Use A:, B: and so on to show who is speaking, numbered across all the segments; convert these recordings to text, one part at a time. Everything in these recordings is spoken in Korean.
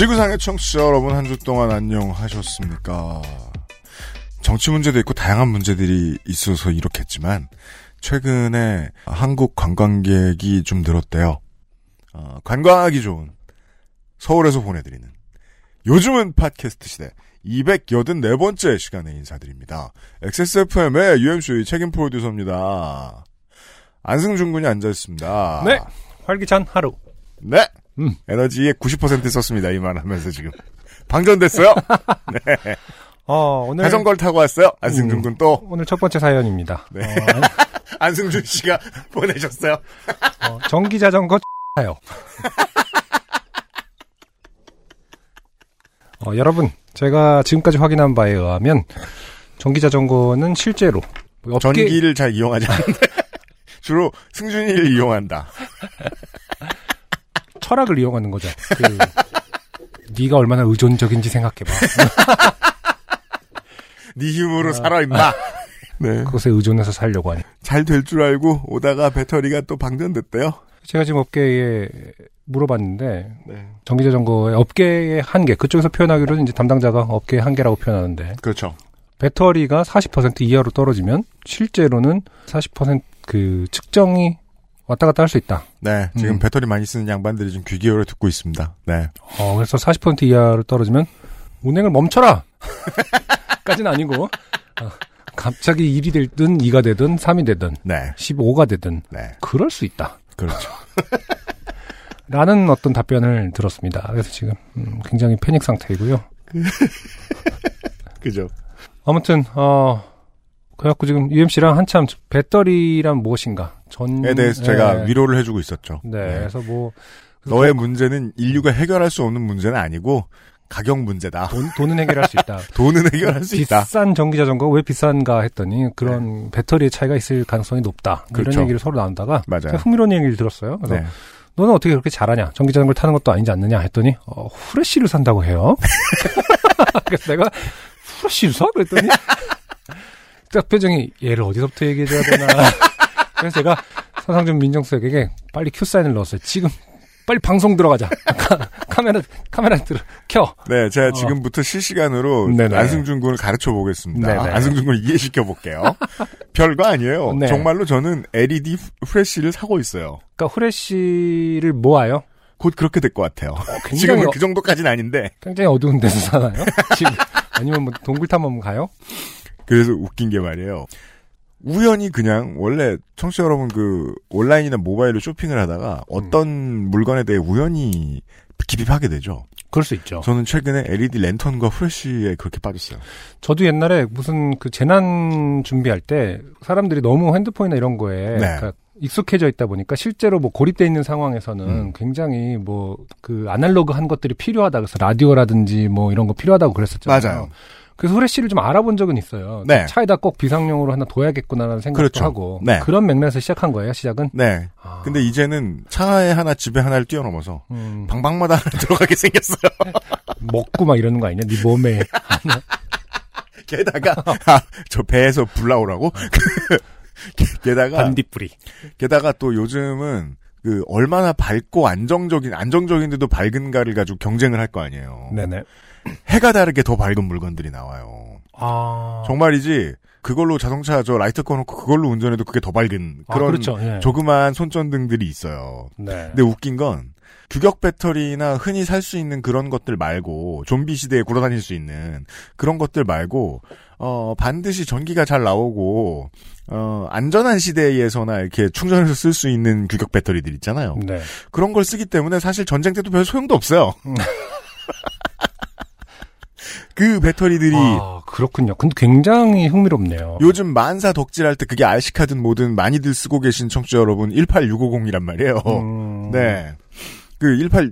A: 지구상의 청취자 여러분 한 주 동안 안녕하셨습니까? 정치 문제도 있고 다양한 문제들이 있어서 이렇겠지만 최근에 한국 관광객이 좀 늘었대요. 어, 관광하기 좋은 서울에서 보내드리는 요즘은 팟캐스트 시대 284번째 시간에 인사드립니다. XSFM의 UMC 책임 프로듀서입니다. 안승준 군이 앉아있습니다.
B: 네. 활기찬 하루.
A: 네.
B: 음.
A: 에너지의 90% 썼습니다. 이 말 하면서 지금. 방전됐어요. 네.
B: 어, 오늘
A: 자전거를 타고 왔어요. 안승준
B: 음.
A: 군 또.
B: 오늘 첫 번째 사연입니다.
A: 네.
B: 어,
A: 안승준 씨가 보내셨어요.
B: 어, 전기 자전거 타요. 어, 여러분, 제가 지금까지 확인한 바에 의하면 전기 자전거는 실제로 업계
A: 전기를 잘 이용하지 않는데. 주로 승준이를 이용한다.
B: 철학을 이용하는 거죠. 그, 네가 얼마나 의존적인지 생각해봐.
A: 네 힘으로 살아 임마. 네.
B: 그것에 의존해서 살려고 하니.
A: 잘 될 줄 알고 오다가 배터리가 또 방전됐대요.
B: 제가 지금 업계에 물어봤는데
A: 네.
B: 전기 자전거의 업계의 한계 그쪽에서 표현하기로는 이제 담당자가 업계의 한계라고 표현하는데
A: 그렇죠.
B: 배터리가 40% 이하로 떨어지면 실제로는 40%그 측정이 왔다 갔다 할 수 있다.
A: 네. 지금
B: 음.
A: 배터리 많이 쓰는 양반들이 지금 귀 기울여 듣고 있습니다. 네.
B: 어, 그래서 40% 이하로 떨어지면 운행을 멈춰라! 까지는 아니고, 어, 갑자기 1이 되든 2가 되든 3이 되든
A: 네.
B: 15가 되든
A: 네.
B: 그럴 수 있다.
A: 그렇죠.
B: 라는 어떤 답변을 들었습니다. 그래서 지금 음, 굉장히 패닉 상태이고요.
A: 그죠.
B: 아무튼 어 그래갖고 지금 UMC랑 한참 배터리란 무엇인가 전에
A: 에 대해서 제가 위로를 해주고 있었죠.
B: 네,
A: 네.
B: 그래서 뭐
A: 너의 문제는 인류가 해결할 수 없는 문제는 아니고 가격 문제다.
B: 돈, 돈은 해결할 수 있다.
A: 돈은 해결할 수 있다.
B: 비싼 전기 자전거가 왜 비싼가 했더니 그런 배터리의 차이가 있을 가능성이 높다.
A: 그렇죠.
B: 이런 얘기를 서로 나누다가
A: 맞아요.
B: 흥미로운 얘기를 들었어요. 그래서
A: 네.
B: 너는 어떻게 그렇게 잘하냐? 전기 자전거를 타는 것도 아니지 않느냐 했더니 어, 후레쉬를 산다고 해요. 그래서 내가 후레쉬를 사? 그랬더니 딱 표정이 얘를 어디서부터 얘기해줘야 되나. 그래서 제가 서상준 민정수석에게 빨리 큐 사인을 넣었어요. 지금 빨리 방송 들어가자. 카, 카메라 카메라 들어 켜.
A: 네, 제가
B: 어.
A: 지금부터 실시간으로
B: 네네.
A: 안승준 군을 가르쳐 보겠습니다.
B: 네네.
A: 안승준 군을 이해시켜 볼게요. 별거 아니에요.
B: 네.
A: 정말로 저는 LED 프레쉬를 사고 있어요.
B: 그러니까 후레쉬를 모아요.
A: 곧 그렇게 될 것 같아요.
B: 굉장히
A: 지금은
B: 어-
A: 그 정도까지는 아닌데.
B: 굉장히 어두운 데서 사나요? 지금 아니면 뭐 동굴탐 한번 가요?
A: 그래서 웃긴 게 말이에요. 우연히 그냥 원래 청취자 여러분 그 온라인이나 모바일로 쇼핑을 하다가 어떤 물건에 대해 우연히 기입하게 되죠.
B: 그럴 수 있죠.
A: 저는 최근에 LED 랜턴과 프레쉬에 그렇게 빠졌어요.
B: 저도 옛날에 무슨 그 재난 준비할 때 사람들이 너무 핸드폰이나 이런 거에
A: 네.
B: 그러니까 익숙해져 있다 보니까 실제로 뭐 고립돼 있는 상황에서는
A: 음.
B: 굉장히 뭐 그 아날로그 한 것들이 필요하다 그래서 라디오라든지 뭐 이런 거 필요하다고 그랬었잖아요.
A: 맞아요.
B: 그래서 후레쉬를 좀 알아본 적은 있어요.
A: 네.
B: 차에다 꼭 비상용으로 하나 둬야겠구나라는 생각도
A: 그렇죠.
B: 하고
A: 네.
B: 그런 맥락에서 시작한 거예요. 시작은.
A: 네.
B: 아,
A: 근데 이제는 차에 하나 집에 하나를 뛰어넘어서
B: 음,
A: 방방마다 하나 들어가게 생겼어요.
B: 먹고 막 이러는 거 아니냐? 네 몸에
A: 게다가 아, 저 배에서 불 나오라고. 게다가
B: 반딧불이.
A: 게다가 또 요즘은 그 얼마나 밝고 안정적인 안정적인데도 밝은가를 가지고 경쟁을 할 거 아니에요.
B: 네네.
A: 해가 다르게 더 밝은 물건들이 나와요.
B: 아
A: 정말이지 그걸로 자동차 저 라이트 꺼놓고 그걸로 운전해도 그게 더 밝은
B: 아,
A: 그런
B: 그렇죠. 예.
A: 조그만 손전등들이 있어요.
B: 네.
A: 근데 웃긴 건 규격 배터리나 흔히 살 수 있는 그런 것들 말고 좀비 시대에 굴러다닐 수 있는 그런 것들 말고 어 반드시 전기가 잘 나오고 어 안전한 시대에서나 이렇게 충전해서 쓸 수 있는 규격 배터리들 있잖아요.
B: 네.
A: 그런 걸 쓰기 때문에 사실 전쟁 때도 별 소용도 없어요.
B: 음.
A: 그 배터리들이
B: 아, 그렇군요. 근데 굉장히 흥미롭네요.
A: 요즘 만사 덕질할 때 그게 RC카든 뭐든 많이들 쓰고 계신 청취자 여러분 18650이란 말이에요.
B: 음,
A: 네. 그 18,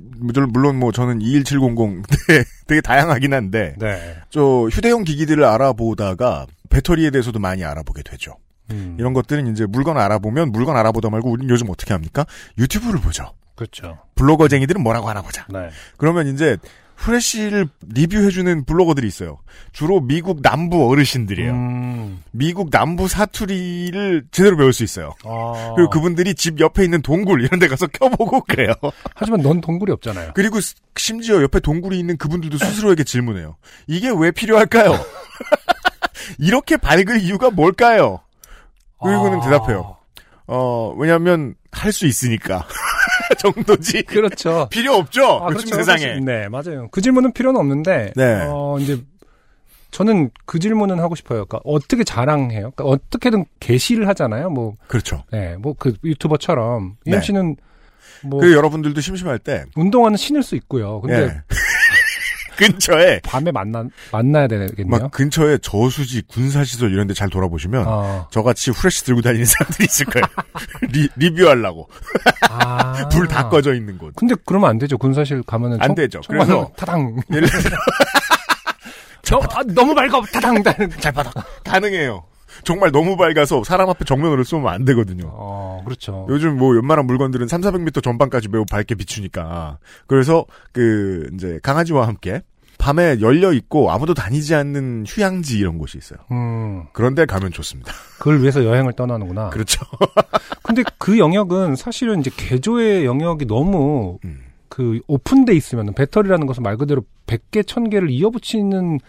A: 물론 뭐 저는 21700 되게, 되게 다양하긴 한데,
B: 네.
A: 저 휴대용 기기들을 알아보다가 배터리에 대해서도 많이 알아보게 되죠.
B: 음,
A: 이런 것들은 이제 물건 알아보면 물건 알아보다 말고 우리는 요즘 어떻게 합니까? 유튜브를 보죠.
B: 그렇죠.
A: 블로거쟁이들은 뭐라고 하나 보자.
B: 네.
A: 그러면 이제 후레쉬를 리뷰해주는 블로거들이 있어요. 주로 미국 남부 어르신들이에요.
B: 음,
A: 미국 남부 사투리를 제대로 배울 수 있어요.
B: 아.
A: 그리고 그분들이 집 옆에 있는 동굴 이런 데 가서 켜보고 그래요.
B: 하지만 넌 동굴이 없잖아요.
A: 그리고 스- 심지어 옆에 동굴이 있는 그분들도 스스로에게 질문해요. 이게 왜 필요할까요? 이렇게 밝을 이유가 뭘까요? 그리고는
B: 아.
A: 대답해요. 어, 왜냐면 할수 있으니까. 정도지.
B: 그렇죠.
A: 필요 없죠.
B: 아,
A: 요즘
B: 그렇죠.
A: 세상에.
B: 네, 맞아요. 그 질문은 필요는 없는데,
A: 네.
B: 어, 이제, 저는 그 질문은 하고 싶어요. 그러니까 어떻게 자랑해요? 그러니까 어떻게든 게시를 하잖아요. 뭐,
A: 그렇죠.
B: 네, 뭐 그 유튜버처럼.
A: 네.
B: 이현 씨는 뭐,
A: 그 여러분들도 심심할 때
B: 운동화는 신을 수 있고요. 근데
A: 네. 근처에
B: 밤에 만나, 만나야 되겠네요.
A: 막 근처에 저수지 군사시설 이런 데 잘 돌아보시면
B: 아,
A: 저같이 후레쉬 들고 다니는 사람들이 있을 거예요. 리, 리뷰하려고.
B: 아.
A: 불 다 꺼져 있는 곳.
B: 근데 그러면 안 되죠. 군사실 가면은.
A: 안
B: 총-
A: 되죠. 그래서-
B: 타당.
A: 예를 들어
B: 저, 아, 너무 밝아. 타당. 잘 받아.
A: 가능해요. 정말 너무 밝아서 사람 앞에 정면으로 쏘면 안 되거든요.
B: 어, 그렇죠.
A: 요즘 뭐 웬만한 물건들은 3, 400m 전방까지 매우 밝게 비추니까. 그래서 그 이제 강아지와 함께 밤에 열려 있고 아무도 다니지 않는 휴양지 이런 곳이 있어요.
B: 음,
A: 그런데 가면 좋습니다.
B: 그걸 위해서 여행을 떠나는구나.
A: 그렇죠.
B: 근데 그 영역은 사실은 이제 개조의 영역이 너무
A: 음.
B: 그 오픈돼 있으면 배터리라는 것은 말 그대로 100개, 1000개를 이어붙이는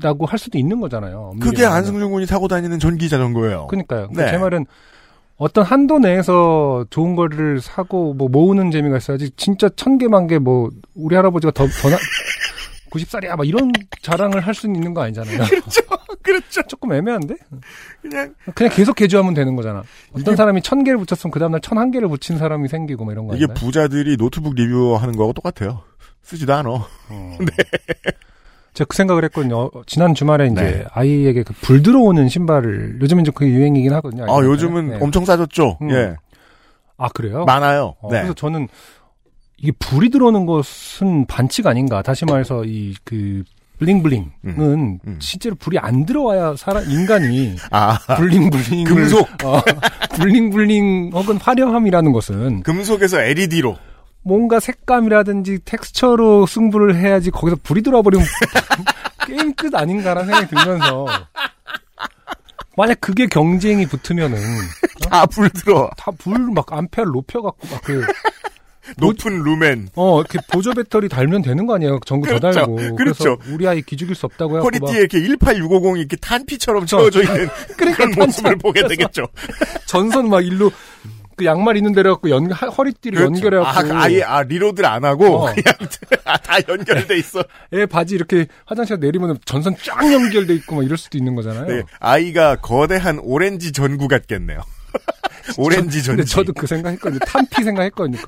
B: 라고 할 수도 있는 거잖아요.
A: 그게. 안승준 군이 타고 다니는 전기 자전거예요.
B: 그러니까요.
A: 네.
B: 제 말은 어떤 한도 내에서 좋은 거를 사고 뭐 모으는 재미가 있어야지 진짜 천 개만 개 뭐 우리 할아버지가 더더 나 90살이야 막 이런 자랑을 할 수는 있는 거 아니잖아요.
A: 그렇죠.
B: 조금 애매한데?
A: 그냥
B: 그냥 계속 개조하면 되는 거잖아. 어떤 사람이 천 개를 붙였으면 그 다음 날 천 한 개를 붙인 사람이 생기고 뭐 이런 거
A: 이게
B: 아니에요?
A: 부자들이 노트북 리뷰하는 거하고 똑같아요. 쓰지도 않아.
B: 제가 그 생각을 했거든요. 어, 지난 주말에 이제
A: 네.
B: 아이에게 그 불 들어오는 신발을 요즘 이제 그게 유행이긴 하거든요.
A: 아, 요즘은.
B: 네.
A: 엄청 싸졌죠.
B: 음.
A: 예.
B: 아 그래요?
A: 많아요.
B: 어,
A: 네.
B: 그래서 저는 이게 불이 들어오는 것은 반칙 아닌가. 다시 말해서 이 그 bling bling은
A: 음, 음.
B: 실제로 불이 안 들어와야 사람 인간이
A: 아,
B: bling bling
A: 금속.
B: 어, bling bling 혹은 화려함이라는 것은
A: 금속에서 LED로.
B: 뭔가 색감이라든지 텍스처로 승부를 해야지 거기서 불이 들어와 버리면 게임 끝 아닌가라는 생각이 들면서 만약 그게 경쟁이 붙으면은
A: 다 불 들어.
B: 다 불 막 암페어를 높여갖고 막 그
A: 높은 루멘.
B: 어, 이렇게 보조 배터리 달면 되는 거 아니에요? 전구 더
A: 그렇죠.
B: 달고.
A: 그렇죠.
B: 래서 우리 아이 기죽일 수 없다고 막
A: 허리띠에 이렇게 18650이 이렇게 탄피처럼 채워져 있는 그런 모습을 보게 되겠죠.
B: 전선 막 일로 그 양말 있는 데로 해갖고 연, 하- 허리띠를 연결해 갖고.
A: 아, 그 아예, 아, reload를 안 하고,
B: 어.
A: 그냥, 아, 다 연결돼 있어.
B: 애 바지 이렇게 화장실 내리면 전선 쫙 연결돼 있고 막 이럴 수도 있는 거잖아요.
A: 네, 아이가 거대한 오렌지 전구 같겠네요. 오렌지
B: 근데
A: 전지.
B: 저도 그 생각했거든요. 탄피 생각했거든요.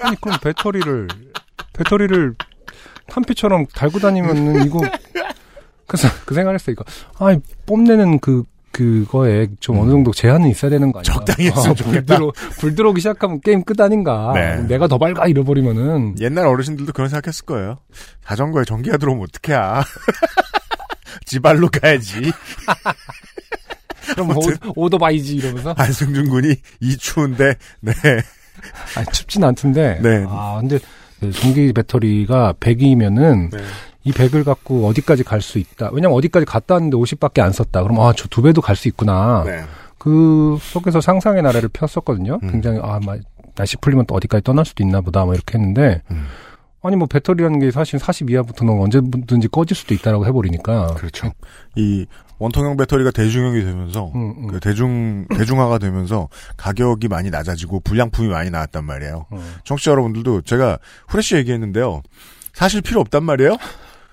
B: 아니, 그럼 배터리를, 배터리를 탄피처럼 달고 다니면은 이거, 그래서 그 생각을 했어요. 이거, 아 뽐내는 그, 그거에 좀 어느 정도 제한은 있어야 되는 거 아닌가.
A: 적당히 했으면
B: 불,
A: 좋겠다.
B: 들어, 불 들어오기 시작하면 게임 끝 아닌가.
A: 네.
B: 내가 더 밝아 잃어버리면은.
A: 옛날 어르신들도 그런 생각했을 거예요. 자전거에 전기가 들어오면 어떡해야. 지발로 가야지.
B: 그럼 오, 오토바이지 이러면서.
A: 안승준 군이 이 추운데, 네.
B: 아, 춥진 않던데.
A: 네.
B: 아, 근데 그 전기 배터리가 100이면은
A: 네.
B: 이 100을 갖고 어디까지 갈 수 있다. 왜냐면 어디까지 갔다 왔는데 50밖에 안 썼다. 그럼 아, 저 두 배도 갈 수 있구나.
A: 네.
B: 그 속에서 상상의 나래를 폈었거든요.
A: 음.
B: 굉장히 아, 막 날씨 풀리면 또 어디까지 떠날 수도 있나 보다. 뭐 이렇게 했는데
A: 음.
B: 아니 뭐 배터리라는 게 사실 40 이하부터는 언제든지 꺼질 수도 있다라고 해버리니까.
A: 그렇죠. 이 원통형 배터리가 대중형이 되면서,
B: 음, 음.
A: 그 대중, 대중화가 되면서 가격이 많이 낮아지고 불량품이 많이 나왔단 말이에요.
B: 음.
A: 청취자 여러분들도 제가 후레쉬 얘기했는데요. 사실 필요 없단 말이에요.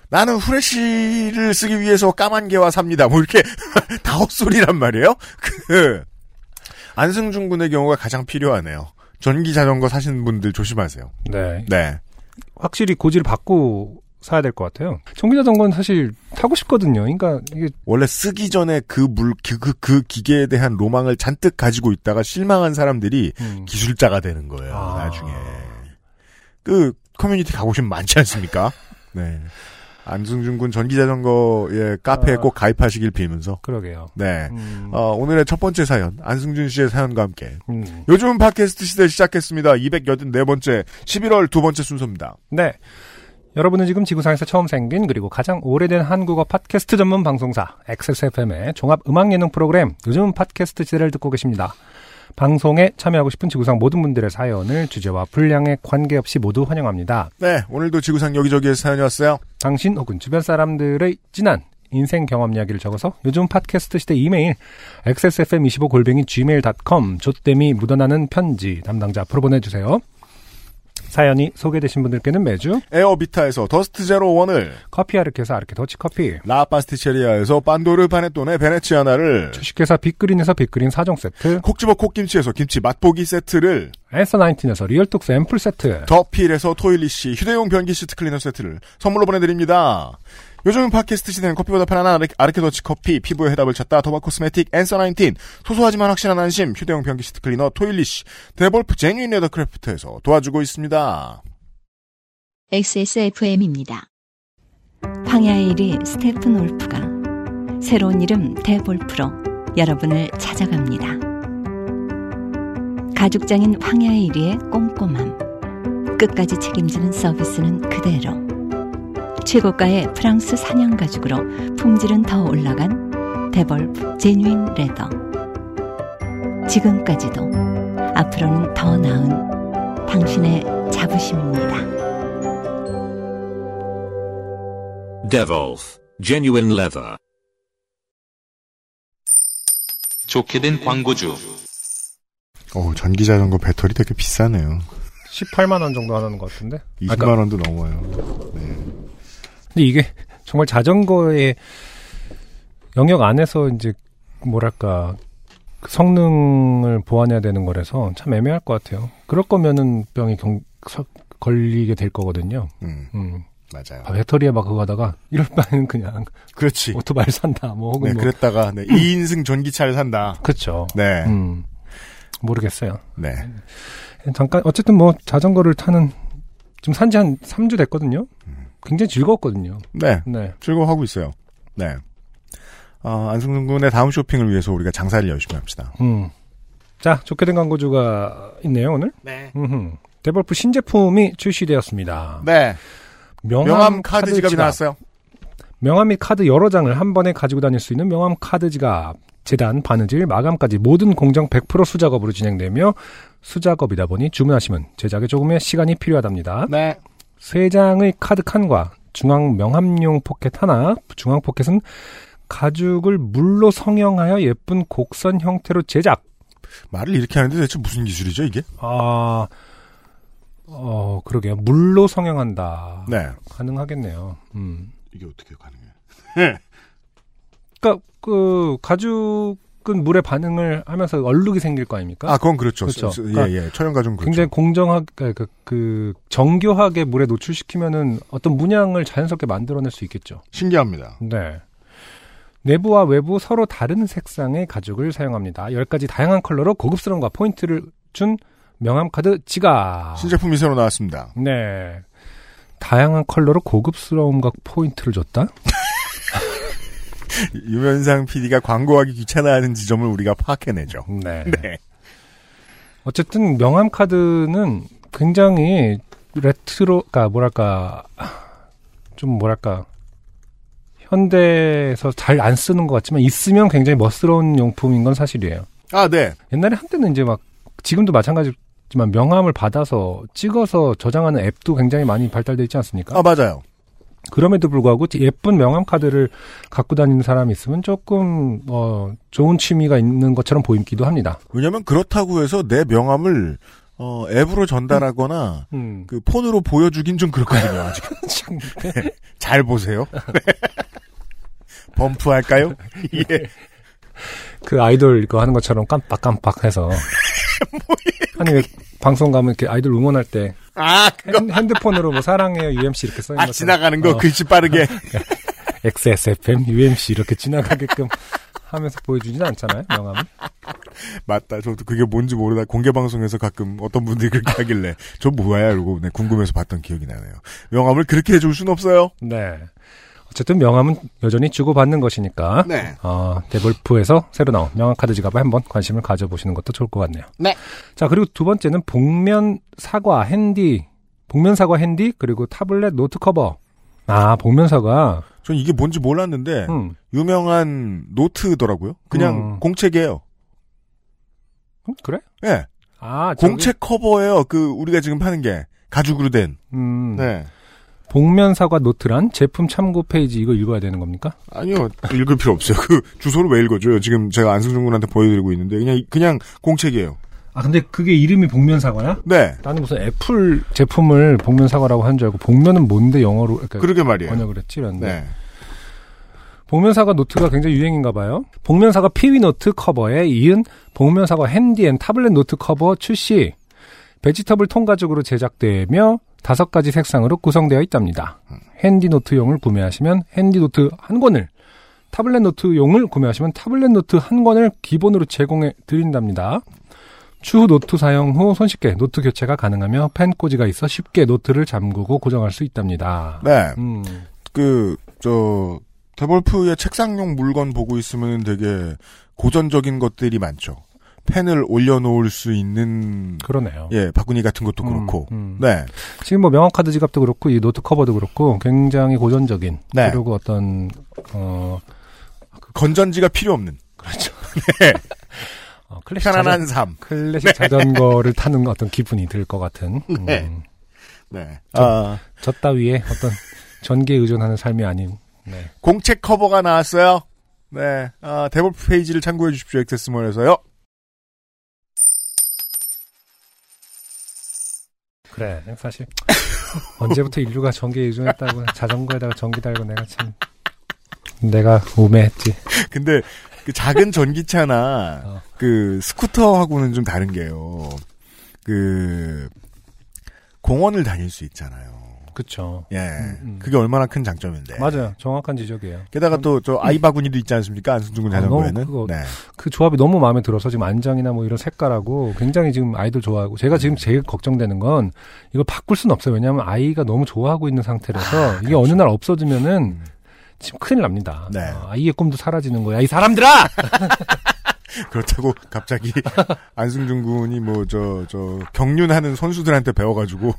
A: 나는 후레쉬를 쓰기 위해서 까만 개와 삽니다. 뭐 이렇게 다 헛소리란 말이에요. 그 안승준 군의 경우가 가장 필요하네요. 전기 자전거 사시는 분들 조심하세요.
B: 네.
A: 네.
B: 확실히 고지를 받고 사야 될 것 같아요. 전기 자전거는 사실 타고 싶거든요. 그러니까 이게
A: 원래 쓰기 전에 그 물, 그, 그, 그 기계에 대한 로망을 잔뜩 가지고 있다가 실망한 사람들이
B: 음.
A: 기술자가 되는 거예요,
B: 아.
A: 나중에. 그 커뮤니티 가보시면 많지 않습니까? 네. 안승준 군 전기자전거의 카페에
B: 아.
A: 꼭 가입하시길 빌면서.
B: 그러게요.
A: 네.
B: 음,
A: 어, 오늘의 첫 번째 사연, 안승준 씨의 사연과 함께.
B: 음.
A: 요즘 팟캐스트 시대 시작했습니다. 284번째, 11월 두 번째 순서입니다.
B: 네. 여러분은 지금 지구상에서 처음 생긴 그리고 가장 오래된 한국어 팟캐스트 전문 방송사 XSFM의 종합 음악 예능 프로그램 요즘 팟캐스트 시대를 듣고 계십니다. 방송에 참여하고 싶은 지구상 모든 분들의 사연을 주제와 분량에 관계없이 모두 환영합니다.
A: 네, 오늘도 지구상 여기저기에 사연이 왔어요.
B: 당신 혹은 주변 사람들의 진한 인생 경험 이야기를 적어서 요즘 팟캐스트 시대 이메일 xsfm25골뱅이 gmail.com 조땜이 묻어나는 편지 담당자 앞으로 보내주세요. 사연이 소개되신 분들께는 매주
A: 에어비타에서 더스트 제로 원을,
B: 커피 아르케에서 아르케 더치 커피
A: 라파스티체리아에서 판도르 파네토네 베네치아나를,
B: 주식회사 빅그린에서 빅그린 4종 세트
A: 콕집어 콕김치에서 김치 맛보기 세트를,
B: 앤서 나인틴에서 리얼톡스 앰플 세트
A: 더필에서 토일리시 휴대용 변기 시트 클리너 세트를 선물로 보내드립니다. 요즘 팟캐스트 시대는 커피보다 편안한 아르- 아르케 더치 커피, 피부의 해답을 찾다 더바 코스메틱 앤서 나인틴, 소소하지만 확실한 안심 휴대용 변기 시트 클리너 토일리시, 데볼프 제뉴인 레더크래프트에서 도와주고 있습니다.
C: XSFM입니다. 황야의 이리 스테픈울프가 새로운 이름 데볼프로 여러분을 찾아갑니다. 가죽장인 황야의 이리의 꼼꼼함. 끝까지 책임지는 서비스는 그대로. 최고가의 프랑스산 양가죽으로 품질은 더 올라간 데볼프 제뉴인 레더. 지금까지도 앞으로는 더 나은 당신의 자부심입니다.
D: Devolf, genuine leather.
E: 좋게 된 광고주.
A: 어 전기 자전거 배터리 되게 비싸네요.
B: 18만 원 정도 하는 것 같은데
A: 20만
B: 아까-
A: 원도 넘어요. 네.
B: 근데 이게 정말 자전거의 영역 안에서 이제 뭐랄까 그 성능을 보완해야 되는 거라서 참 애매할 것 같아요. 그럴 거면은 병이 경, 서- 걸리게 될 거거든요.
A: 음,
B: 음.
A: 맞아요.
B: 아, 배터리에 막 그거 하다가 이럴 바에는 그냥
A: 그렇지.
B: 오토바이 산다. 뭐 혹은
A: 네,
B: 뭐
A: 그랬다가 네, 2인승 전기차를 산다.
B: 그렇죠.
A: 네.
B: 음. 모르겠어요.
A: 네.
B: 잠깐 어쨌든 뭐 자전거를 타는 지금 산지 한 3주 됐거든요. 굉장히 즐거웠거든요.
A: 네.
B: 네.
A: 즐거워하고 있어요. 네. 어, 안승준 군의 다음 쇼핑을 위해서 우리가 장사를 열심히 합시다.
B: 음. 자, 좋게 된 광고주가 있네요, 오늘.
A: 네.
B: 음흠. 데볼프 신제품이 출시되었습니다.
A: 네.
B: 명함,
A: 명함 카드 지갑이 나왔어요.
B: 명함 및 카드 여러 장을 한 번에 가지고 다닐 수 있는 명함 카드 지갑. 재단, 바느질, 마감까지 모든 공정 100% 수작업으로 진행되며 수작업이다 보니 주문하시면 제작에 조금의 시간이 필요하답니다.
A: 네.
B: 세 장의 카드 칸과 중앙 명함용 포켓 하나, 중앙 포켓은 가죽을 물로 성형하여 예쁜 곡선 형태로 제작.
A: 말을 이렇게 하는데 대체 무슨 기술이죠, 이게?
B: 아, 어, 그러게요. 물로 성형한다.
A: 네.
B: 가능하겠네요. 음.
A: 이게 어떻게 가능해요?
B: 그니까, 그, 가죽 은 물에 반응을 하면서 얼룩이 생길 거 아닙니까?
A: 아, 그건 그렇죠.
B: 그렇죠.
A: 스- 스-
B: 그러니까
A: 예, 예. 촬영가좀 그렇죠.
B: 굉장히 공정하게, 그, 그, 정교하게 물에 노출시키면은 어떤 문양을 자연스럽게 만들어낼 수 있겠죠.
A: 신기합니다.
B: 네. 내부와 외부 서로 다른 색상의 가죽을 사용합니다. 10가지 다양한 컬러로 고급스러움과 포인트를 준 명함 카드 지갑.
A: 신제품이 새로 나왔습니다.
B: 네. 다양한 컬러로 고급스러움과 포인트를 줬다?
A: 유면상 PD가 광고하기 귀찮아하는 지점을 우리가 파악해내죠.
B: 네.
A: 네.
B: 어쨌든 명함 카드는 굉장히 레트로가 뭐랄까 좀 뭐랄까 현대에서 잘 안 쓰는 것 같지만 있으면 굉장히 멋스러운 용품인 건 사실이에요.
A: 아, 네.
B: 옛날에 한때는 이제 막 지금도 마찬가지지만 명함을 받아서 찍어서 저장하는 앱도 굉장히 많이 발달돼 있지 않습니까?
A: 아, 맞아요.
B: 그럼에도 불구하고 예쁜 명함 카드를 갖고 다니는 사람이 있으면 조금 어 좋은 취미가 있는 것처럼 보이기도 합니다.
A: 왜냐면 그렇다고 해서 내 명함을 어, 앱으로 전달하거나
B: 음.
A: 그 폰으로 보여주긴 좀 그렇거든요. 아직
B: 참,
A: 잘 보세요. 범프 할까요? 예.
B: 그 아이돌 이거 하는 것처럼 깜빡깜빡해서 아니 왜 방송 가면 이렇게 아이돌 응원할 때
A: 아, 그거.
B: 핸, 핸드폰으로 뭐 사랑해요 UMC 이렇게 써 있는
A: 아,
B: 것처럼
A: 지나가는 거
B: 어,
A: 글씨 빠르게.
B: XSFM UMC 이렇게 지나가게끔 하면서 보여주진 않잖아요 명함은
A: 맞다. 저도 그게 뭔지 모르다 공개 방송에서 가끔 어떤 분들이 그렇게 하길래 저 뭐야 이러고 네, 궁금해서 봤던 기억이 나네요. 명함을 그렇게 해줄 순 없어요.
B: 네. 어쨌든 명함은 여전히 주고받는 것이니까
A: 네.
B: 어, 데볼프에서 새로 나온 명함 카드 지갑에 한번 관심을 가져보시는 것도 좋을 것 같네요.
A: 네.
B: 자 그리고 두 번째는 복면 사과 핸디, 복면 사과 핸디 그리고 타블렛 노트 커버. 아 복면 사과.
A: 전 이게 뭔지 몰랐는데
B: 음,
A: 유명한 노트더라고요. 그냥
B: 음.
A: 공책이에요.
B: 음, 그래?
A: 예.
B: 아 저기-
A: 공책 커버예요. 그 우리가 지금 파는 게 가죽으로 된.
B: 음,
A: 네.
B: 복면 사과 노트란 제품 참고 페이지 이거 읽어야 되는 겁니까?
A: 아니요. 읽을 필요 없어요. 그 주소를 왜 읽어줘요? 지금 제가 안승준 군한테 보여드리고 있는데 그냥 그냥 공책이에요.
B: 아 근데 그게 이름이 복면 사과야?
A: 네.
B: 나는 무슨 애플 제품을 복면 사과라고 한 줄 알고 복면은 뭔데 영어로 그러니까
A: 그러게 말이에요.
B: 번역을 했지 이랬는데
A: 네.
B: 복면사과 노트가 굉장히 유행인가 봐요. 복면사과 피위 노트 커버에 이은 복면사과 핸디 and 타블렛 노트 커버 출시. vegetable 통가죽으로 제작되며 다섯 가지 색상으로 구성되어 있답니다. 핸디 노트용을 구매하시면 핸디 노트 한 권을, 타블렛 노트용을 구매하시면 타블렛 노트 한 권을 기본으로 제공해 드린답니다. 추후 노트 사용 후 손쉽게 노트 교체가 가능하며 펜 꽂이가 있어 쉽게 노트를 잠그고 고정할 수 있답니다.
A: 네.
B: 음,
A: 그, 저, 데볼프의 책상용 물건 보고 있으면 되게 고전적인 것들이 많죠. 펜을 올려놓을 수 있는,
B: 그러네요.
A: 예, 바구니 같은 것도
B: 음,
A: 그렇고.
B: 음.
A: 네.
B: 지금 뭐 명함카드 지갑도 그렇고 이 노트 커버도 그렇고 굉장히 고전적인
A: 네.
B: 그리고 어떤 어
A: 건전지가 필요 없는.
B: 그렇죠.
A: 네.
B: 어, 클래식
A: 편안한
B: 자전,
A: 삶.
B: 클래식 자전거를 타는 어떤 기분이 들 것 같은 음,
A: 네. 네. 아,
B: 저 따위의 어떤 전기에 의존하는 삶이 아닌 네.
A: 공책 커버가 나왔어요. 네. 아, 데볼프 페이지를 참고해 주십시오. 액세스몰에서요.
B: 그래 사실 언제부터 인류가 전기에 의존했다고 자전거에다가 전기 달고 내가 참 내가 우매했지
A: 근데 그 작은 전기차나
B: 어.
A: 그 스쿠터하고는 좀 다른 게요. 그 공원을 다닐 수 있잖아요.
B: 그쵸
A: 예.
B: 음, 음.
A: 그게 얼마나 큰 장점인데.
B: 맞아요 정확한 지적이에요
A: 게다가 또 저 아이 바구니도 있지 않습니까? 안승준 군
B: 아,
A: 자전거에는.
B: 너무 그거
A: 네.
B: 그 조합이 너무 마음에 들어서 지금 안장이나 뭐 이런 색깔하고 굉장히 지금 아이들 좋아하고 제가 지금 제일 걱정되는 건 이걸 바꿀 수는 없어요. 왜냐하면 아이가 너무 좋아하고 있는 상태라서 이게 어느 날 없어지면은
A: 음.
B: 지금 큰일 납니다.
A: 네.
B: 어, 아이의 꿈도 사라지는 거야. 이 사람들아!
A: 그렇다고 갑자기 안승준 군이 뭐 저 저 경륜하는 선수들한테 배워가지고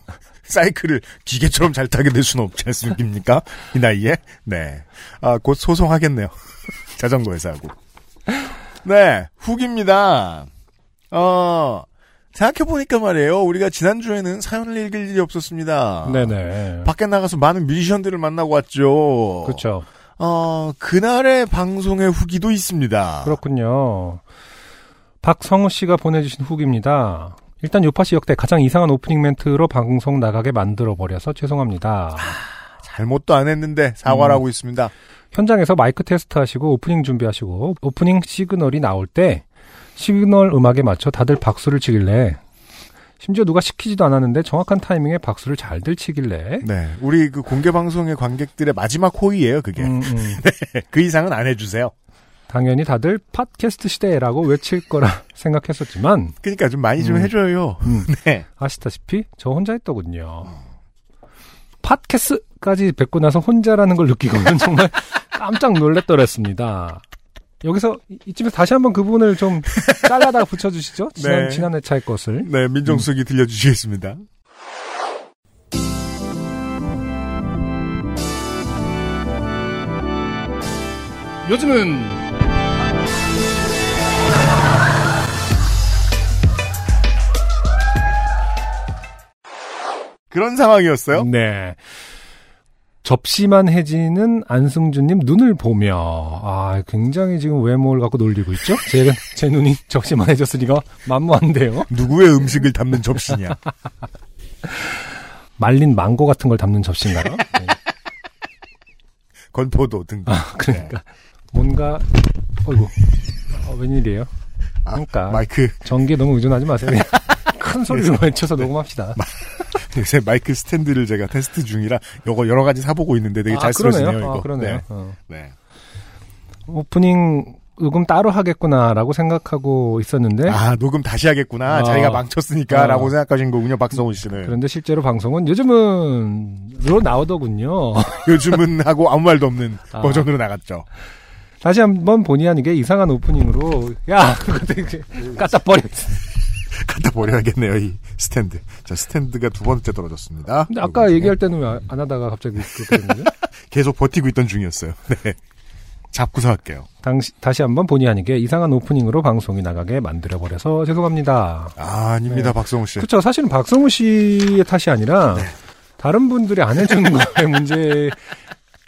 A: 사이클을 기계처럼 잘 타게 될 수는 없지 않습니까? 이 나이에 네. 아곧 소송하겠네요. 자전거 회사하고. 네 후기입니다. 어 생각해 보니까 말이에요. 우리가 지난 주에는 사연을 읽을 일이 없었습니다.
B: 네네.
A: 밖에 나가서 많은 뮤지션들을 만나고 왔죠.
B: 그렇죠.
A: 어 그날의 방송의 후기도 있습니다.
B: 그렇군요. 박성우 씨가 보내주신 후기입니다. 일단 요파시 역대 가장 이상한 오프닝 멘트로 방송 나가게 만들어 버려서 죄송합니다.
A: 잘못도 안 했는데 사과를
B: 음.
A: 하고 있습니다.
B: 현장에서 마이크 테스트 하시고 오프닝 준비하시고 오프닝 시그널이 나올 때 시그널 음악에 맞춰 다들 박수를 치길래 심지어 누가 시키지도 않았는데 정확한 타이밍에 박수를 잘들 치길래
A: 네, 우리 그 공개 방송의 관객들의 마지막 호의예요. 그게
B: 음, 음.
A: 그 이상은 안 해주세요.
B: 당연히 다들 팟캐스트 시대라고 외칠 거라 생각했었지만
A: 그러니까 좀 많이 좀
B: 음.
A: 해줘요.
B: 음,
A: 네,
B: 아시다시피 저 혼자 했더군요. 팟캐스트까지 뵙고 나서 혼자라는 걸 느끼고는 정말 깜짝 놀랬더랬습니다. 여기서 이- 이쯤에서 다시 한번 그 부분을 좀 잘라다가 붙여주시죠. 지난,
A: 네.
B: 지난 회차의 것을.
A: 네 민정수석이 들려주시겠습니다.
B: 요즘은
A: 그런 상황이었어요.
B: 네. 접시만 해지는 안승준님 눈을 보며 아 굉장히 지금 외모를 갖고 놀리고 있죠. 제, 제 눈이 접시만 해졌으니까 만무한데요.
A: 누구의 음식을 담는 접시냐?
B: 말린 망고 같은 걸 담는 접시인가요? 네.
A: 건포도 등등.
B: 그러니까 뭔가 어이구 어, 웬일이에요?
A: 아,
B: 그러니까
A: 마이크
B: 전기에 너무 의존하지 마세요. 큰 소리로 외쳐서 녹음합시다.
A: 요새 마이크 스탠드를 제가 테스트 중이라 요거 여러 가지 사보고 있는데 되게 잘
B: 아, 그러네요.
A: 쓰러지네요. 이거.
B: 아, 그러네요.
A: 네.
B: 어.
A: 네.
B: 오프닝 녹음 따로 하겠구나라고 생각하고 있었는데
A: 아, 녹음 다시 하겠구나.
B: 아.
A: 자기가 망쳤으니까
B: 아.
A: 라고 생각하신 거군요, 박성훈 씨는.
B: 그런데 실제로 방송은 요즘은로 나오더군요.
A: 요즘은 하고 아무 말도 없는
B: 아.
A: 버전으로 나갔죠.
B: 다시 한번 본의 아니게 이상한 오프닝으로 야 그거 되게 갖다 버려.
A: 갖다 버려야겠네요, 이 스탠드. 자, 스탠드가 두 번째 떨어졌습니다.
B: 근데 아까 얘기할 때는 왜 안 하다가 갑자기 그렇게 됐는데?
A: 계속 버티고 있던 중이었어요. 네. 잡고서 할게요.
B: 당시, 다시 한번 본의 아니게 이상한 오프닝으로 방송이 나가게 만들어버려서 죄송합니다.
A: 아, 아닙니다,
B: 네.
A: 박성훈 씨.
B: 그렇죠. 사실은 박성우 씨의 탓이 아니라
A: 네.
B: 다른 분들이 안 해주는 거의 문제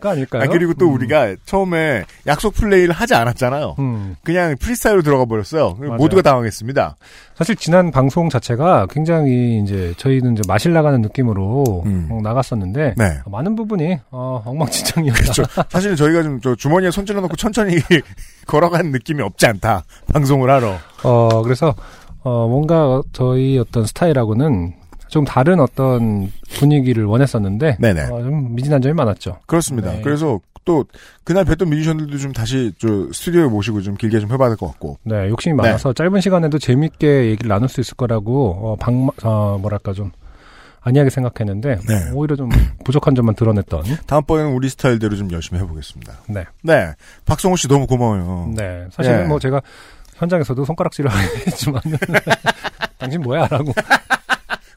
B: 가 아닐까요?
A: 아, 그리고 또
B: 음.
A: 우리가 처음에 약속 플레이를 하지 않았잖아요.
B: 음.
A: 그냥 프리스타일로 들어가 버렸어요. 모두가 당황했습니다.
B: 사실 지난 방송 자체가 굉장히 이제 저희는 이제 마실 나가는 느낌으로
A: 음.
B: 어, 나갔었는데
A: 네.
B: 많은 부분이 어, 엉망진창이었다.
A: 그렇죠. 사실 저희가 좀저 주머니에 손 찔러놓고 천천히 걸어간 느낌이 없지 않다. 방송을 하러.
B: 어, 그래서, 어, 뭔가 저희 어떤 스타일하고는 좀 다른 어떤 분위기를 원했었는데,
A: 네네.
B: 어, 좀 미진한 점이 많았죠.
A: 그렇습니다.
B: 네.
A: 그래서 또 그날 뵀던 뮤지션들도 좀 다시 저 스튜디오에 모시고 좀 길게 좀 해봐야 될 것 같고.
B: 네, 욕심이 많아서 짧은 시간에도 재밌게 얘기를 나눌 수 있을 거라고, 어, 방, 어, 뭐랄까 좀, 아니하게 생각했는데,
A: 네.
B: 오히려 좀 부족한 점만 드러냈던,
A: 다음번에는 우리 스타일대로 좀 열심히 해보겠습니다.
B: 네.
A: 네. 박성호 씨 너무 고마워요.
B: 네. 사실은
A: 예.
B: 뭐 제가 현장에서도 손가락질을 하겠지만, 당신 뭐야? 라고.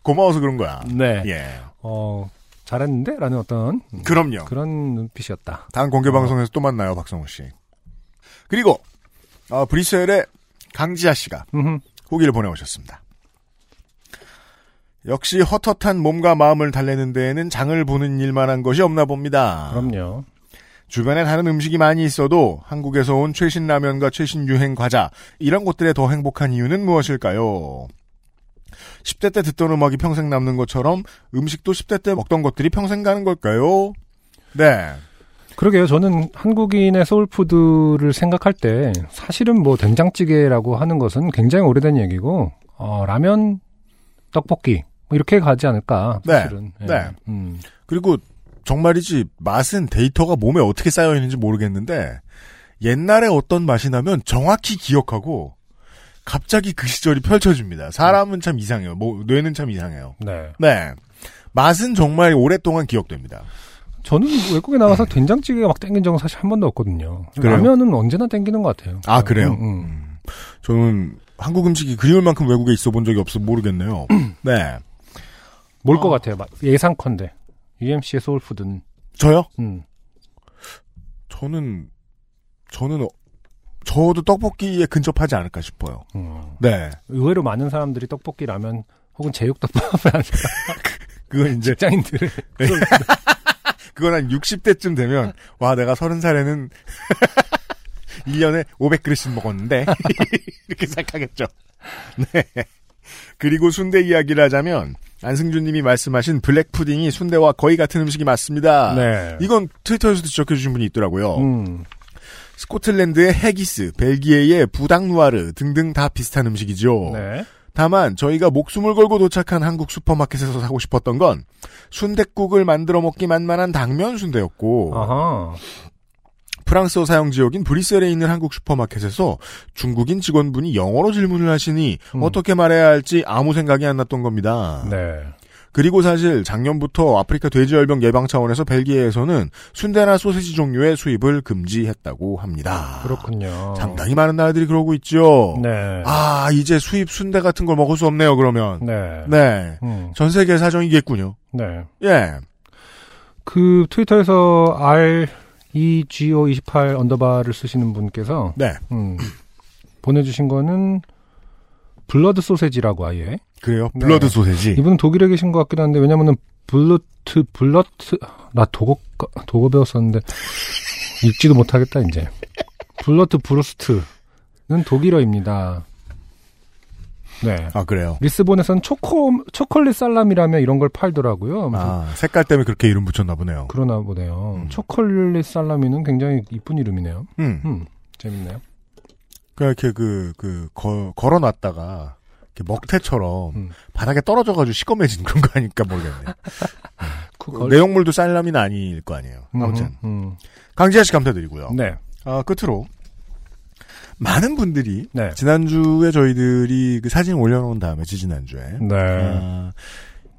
A: 고마워서 그런 거야.
B: 네.
A: 예.
B: 어, 잘했는데? 라는 어떤, 음,
A: 그럼요.
B: 그런 눈빛이었다.
A: 다음 공개 방송에서 또 만나요, 박성호 씨. 그리고 어, 브리셀의 강지아 씨가
B: 음흠.
A: 후기를 보내오셨습니다. 역시 헛헛한 몸과 마음을 달래는 데에는 장을 보는 일만 한 것이 없나 봅니다.
B: 그럼요.
A: 주변에 다른 음식이 많이 있어도 한국에서 온 최신 라면과 최신 유행 과자 이런 것들에 더 행복한 이유는 무엇일까요? 10대 때 듣던 음악이 평생 남는 것처럼 음식도 10대 때 먹던 것들이 평생 가는 걸까요? 네.
B: 그러게요. 저는 한국인의 soul food를 생각할 때 사실은 뭐 된장찌개라고 하는 것은 굉장히 오래된 얘기고 어, 라면, 떡볶이 뭐 이렇게 가지 않을까
A: 네.
B: 사실은. 예.
A: 네.
B: 음.
A: 그리고 정말이지 맛은 데이터가 몸에 어떻게 쌓여 있는지 모르겠는데 옛날에 어떤 맛이 나면 정확히 기억하고 갑자기 그 시절이 펼쳐집니다. 사람은 참 이상해요. 뭐 뇌는 참 이상해요.
B: 네.
A: 네. 맛은 정말 오랫동안 기억됩니다.
B: 저는 외국에 나가서 된장찌개가 막 땡긴 적은 사실 한 번도 없거든요.
A: 그래요?
B: 라면은 언제나 땡기는 것 같아요.
A: 아, 그래요?
B: 음, 음.
A: 음. 저는 한국 음식이 그리울 만큼 외국에 있어 본 적이 없어 모르겠네요. 네.
B: 뭘
A: 어.
B: 것 같아요. 막 예상컨대. UMC의 소울푸드는.
A: 저요?
B: 음.
A: 저는 저는 어- 저도 떡볶이에 근접하지 않을까 싶어요.
B: 음.
A: 네.
B: 의외로 많은 사람들이 떡볶이 라면 혹은 제육덮밥을 하는
A: 그건 이제
B: 직장인들을
A: 그건 한 60대쯤 되면, 와, 내가 30살에는 1년에 500그릇씩 먹었는데, 이렇게 생각하겠죠. 네. 그리고 순대 이야기를 하자면, 안승준 님이 말씀하신 black pudding이 순대와 거의 같은 음식이 맞습니다.
B: 네.
A: 이건 트위터에서도 지적해 주신 분이 있더라고요.
B: 음.
A: 스코틀랜드의 haggis, 벨기에의 boudin noir 등등 다 비슷한 음식이죠.
B: 네.
A: 다만 저희가 목숨을 걸고 도착한 한국 슈퍼마켓에서 사고 싶었던 건 순댓국을 만들어 먹기 만만한 당면 순대였고
B: 아하.
A: 프랑스어 사용 지역인 브뤼셀에 있는 한국 슈퍼마켓에서 중국인 직원분이 영어로 질문을 하시니
B: 음.
A: 어떻게 말해야 할지 아무 생각이 안 났던 겁니다.
B: 네.
A: 그리고 사실 작년부터 아프리카 돼지열병 예방 차원에서 벨기에에서는 순대나 소시지 종류의 수입을 금지했다고 합니다.
B: 그렇군요.
A: 상당히 많은 나라들이 그러고 있죠.
B: 네.
A: 아 이제 수입 순대 같은 걸 먹을 수 없네요. 그러면
B: 네.
A: 네.
B: 음.
A: 전 세계 사정이겠군요.
B: 네.
A: 예.
B: 그 트위터에서 R E G O 28 언더바를 쓰시는 분께서
A: 네.
B: 음, 보내주신 거는 blood sausage라고 아예.
A: 그래요.
B: 네.
A: blood sausage.
B: 이분은 독일에 계신 것 같기도 한데 왜냐면은 Blut Blut 나 독어 독어 배웠었는데 읽지도 못하겠다 이제. Blutwurst는 독일어입니다. 네.
A: 아 그래요.
B: 리스본에서는 초코 초콜릿 살라미라며 이런 걸 팔더라고요.
A: 아 색깔 때문에 그렇게 이름 붙였나 보네요.
B: 그러나 보네요.
A: 음.
B: 초콜릿 살라미는 굉장히 이쁜 이름이네요.
A: 음.
B: 음, 재밌네요.
A: 그렇게 그, 그, 거, 걸어놨다가, 이렇게 먹태처럼
B: 음.
A: 바닥에 떨어져가지고 시꺼매진 그런 거 아닐까 모르겠네. 그그
B: 걸-
A: 내용물도 살라미는 아닐 거 아니에요.
B: 음,
A: 아무튼.
B: 음.
A: 강지아 씨 감사드리고요.
B: 네.
A: 아, 끝으로. 많은 분들이
B: 네.
A: 지난주에 저희들이 그 사진 올려놓은 다음에 지지난주에
B: 네.
A: 아,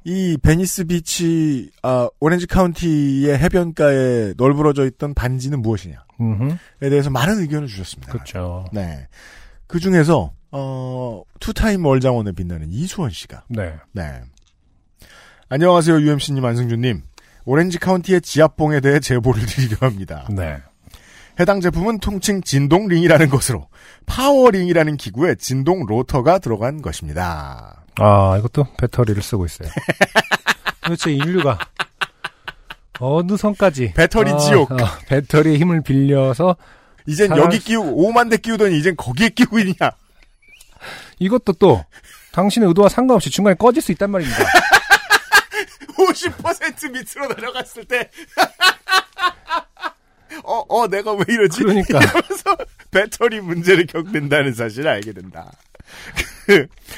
A: 이 베니스 비치 아, 오렌지 카운티의 해변가에 널브러져 있던 반지는 무엇이냐에. 대해서 많은 의견을 주셨습니다.
B: 그렇죠.
A: 네. 그 중에서 어, two-time 월장원에 빛나는 이수원 씨가
B: 네.
A: 네. 안녕하세요 UMC님 안승준님 오렌지 카운티의 지압봉에 대해 제보를 드리려 합니다.
B: 네.
A: 해당 제품은 통칭 진동링이라는 것으로 power ring이라는 기구에 진동 로터가 들어간 것입니다.
B: 아, 이것도 배터리를 쓰고 있어요. 도대체 인류가 어느 선까지
A: 배터리
B: 아,
A: 지옥.
B: 어, 배터리의 힘을 빌려서
A: 이젠
B: 잘
A: 여기
B: 수-
A: 끼우고 5만 대 끼우더니 이젠 거기에 끼우고 있냐?
B: 이것도 또 당신의 의도와 상관없이 중간에 꺼질 수 있단 말입니다.
A: 50% 밑으로 내려갔을 때 어, 어, 내가 왜 이러지?
B: 그러니까.
A: 이러면서 배터리 문제를 겪는다는 사실을 알게 된다.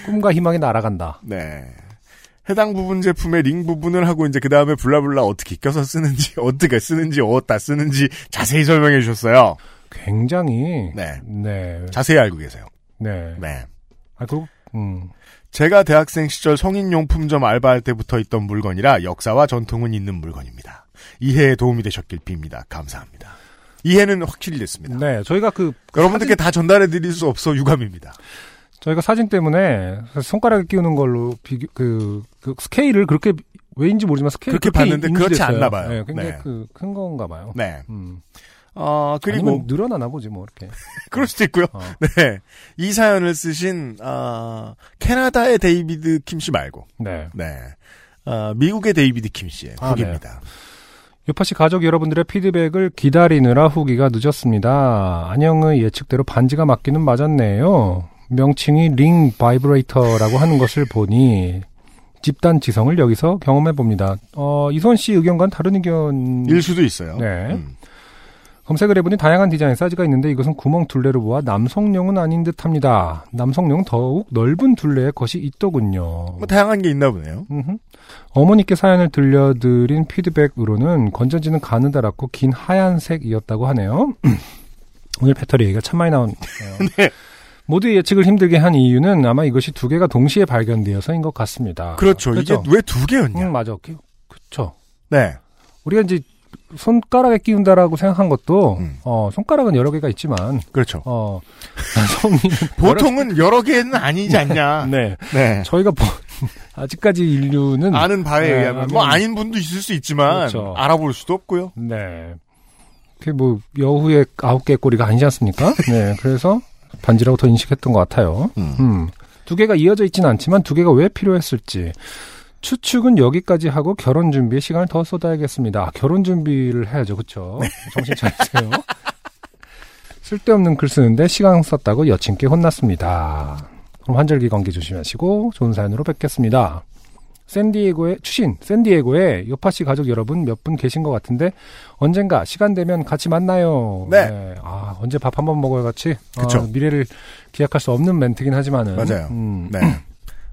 B: 꿈과 희망이 날아간다.
A: 네. 해당 부분 제품의 링 부분을 하고 이제 그 다음에 블라블라 어떻게 껴서 쓰는지, 어떻게 쓰는지, 어디다 쓰는지 자세히 설명해 주셨어요.
B: 굉장히
A: 네.
B: 네.
A: 자세히 알고 계세요.
B: 네.
A: 네.
B: 아, 그리고 음.
A: 제가 대학생 시절 성인용품점 알바할 때부터 있던 물건이라 역사와 전통은 있는 물건입니다. 이해에 도움이 되셨길 빕니다. 감사합니다. 이해는 확실히 됐습니다.
B: 네. 저희가 그
A: 여러분들께 다 전달해 드릴 수 없어 유감입니다.
B: 저희가 사진 때문에 손가락에 끼우는 걸로 비교 그, 그 스케일을 그렇게 왜인지 모르지만 스케일
A: 그렇게 봤는데 그렇지 않나 봐요.
B: 네, 굉장히
A: 네.
B: 그 큰 건가 봐요.
A: 네.
B: 음.
A: 어, 그리고
B: 늘어나나 보지 뭐 이렇게.
A: 그럴 수도 있고요.
B: 어.
A: 네. 이 사연을 쓰신 아, 캐나다의 데이비드 킴씨 말고
B: 네.
A: 네. 아, 미국의 데이비드 킴 씨의
B: 아,
A: 후기입니다.
B: 요파시 가족 여러분들의 피드백을 기다리느라 후기가 늦었습니다. 안녕의 예측대로 반지가 맞기는 맞았네요. 명칭이 ring vibrator라고 하는 것을 보니 집단 지성을 여기서 경험해 봅니다. 어, 이선 씨 의견과는 다른 의견.
A: 일 수도 있어요.
B: 네.
A: 음.
B: 검색을 해보니 다양한 디자인 사이즈가 있는데 이것은 구멍 둘레로 보아 남성용은 아닌 듯 합니다. 남성용 더욱 넓은 둘레의 것이 있더군요.
A: 뭐 다양한 게 있나 보네요.
B: 음흠. 어머니께 사연을 들려드린 피드백으로는 건전지는 가느다랗고 긴 하얀색이었다고 하네요. 오늘 배터리 얘기가 참 많이 나오네요.
A: 네.
B: 모두의 예측을 힘들게 한 이유는 아마 이것이 두 개가 동시에 발견되어서인 것 같습니다.
A: 그렇죠.
B: 그렇죠?
A: 이게 왜 두 개였냐?
B: 음, 맞아. 그- 그쵸.
A: 네.
B: 우리가 이제 손가락에 끼운다라고 생각한 것도,
A: 음.
B: 어, 손가락은 여러 개가 있지만,
A: 그렇죠.
B: 어,
A: 보통은 여러 개는 아니지 않냐.
B: 네.
A: 네.
B: 저희가 뭐, 아직까지 인류는
A: 아는 바에
B: 네,
A: 의하면 뭐 아닌 분도 있을 수 있지만
B: 그렇죠.
A: 알아볼 수도 없고요.
B: 네. 그게 뭐 여우의 아홉 개 꼬리가 아니지 않습니까? 네. 그래서 반지라고 더 인식했던 것 같아요.
A: 음.
B: 음. 두 개가 이어져 있지는 않지만 두 개가 왜 필요했을지. 추측은 여기까지 하고 결혼 준비에 시간을 더 쏟아야겠습니다. 아, 결혼 준비를 해야죠. 그쵸? 정신 차리세요. 쓸데없는 글 쓰는데 시간 썼다고 여친께 혼났습니다. 그럼 환절기 관계 조심하시고 좋은 사연으로 뵙겠습니다. 샌디에고의 추신 샌디에고에 요파 씨 가족 여러분 몇 분 계신 것 같은데 언젠가 시간 되면 같이 만나요.
A: 네.
B: 아 언제 밥 한번 먹어요 같이.
A: 그쵸.
B: 어, 미래를 기약할 수 없는 멘트긴 하지만은.
A: 맞아요.
B: 음,
A: 네.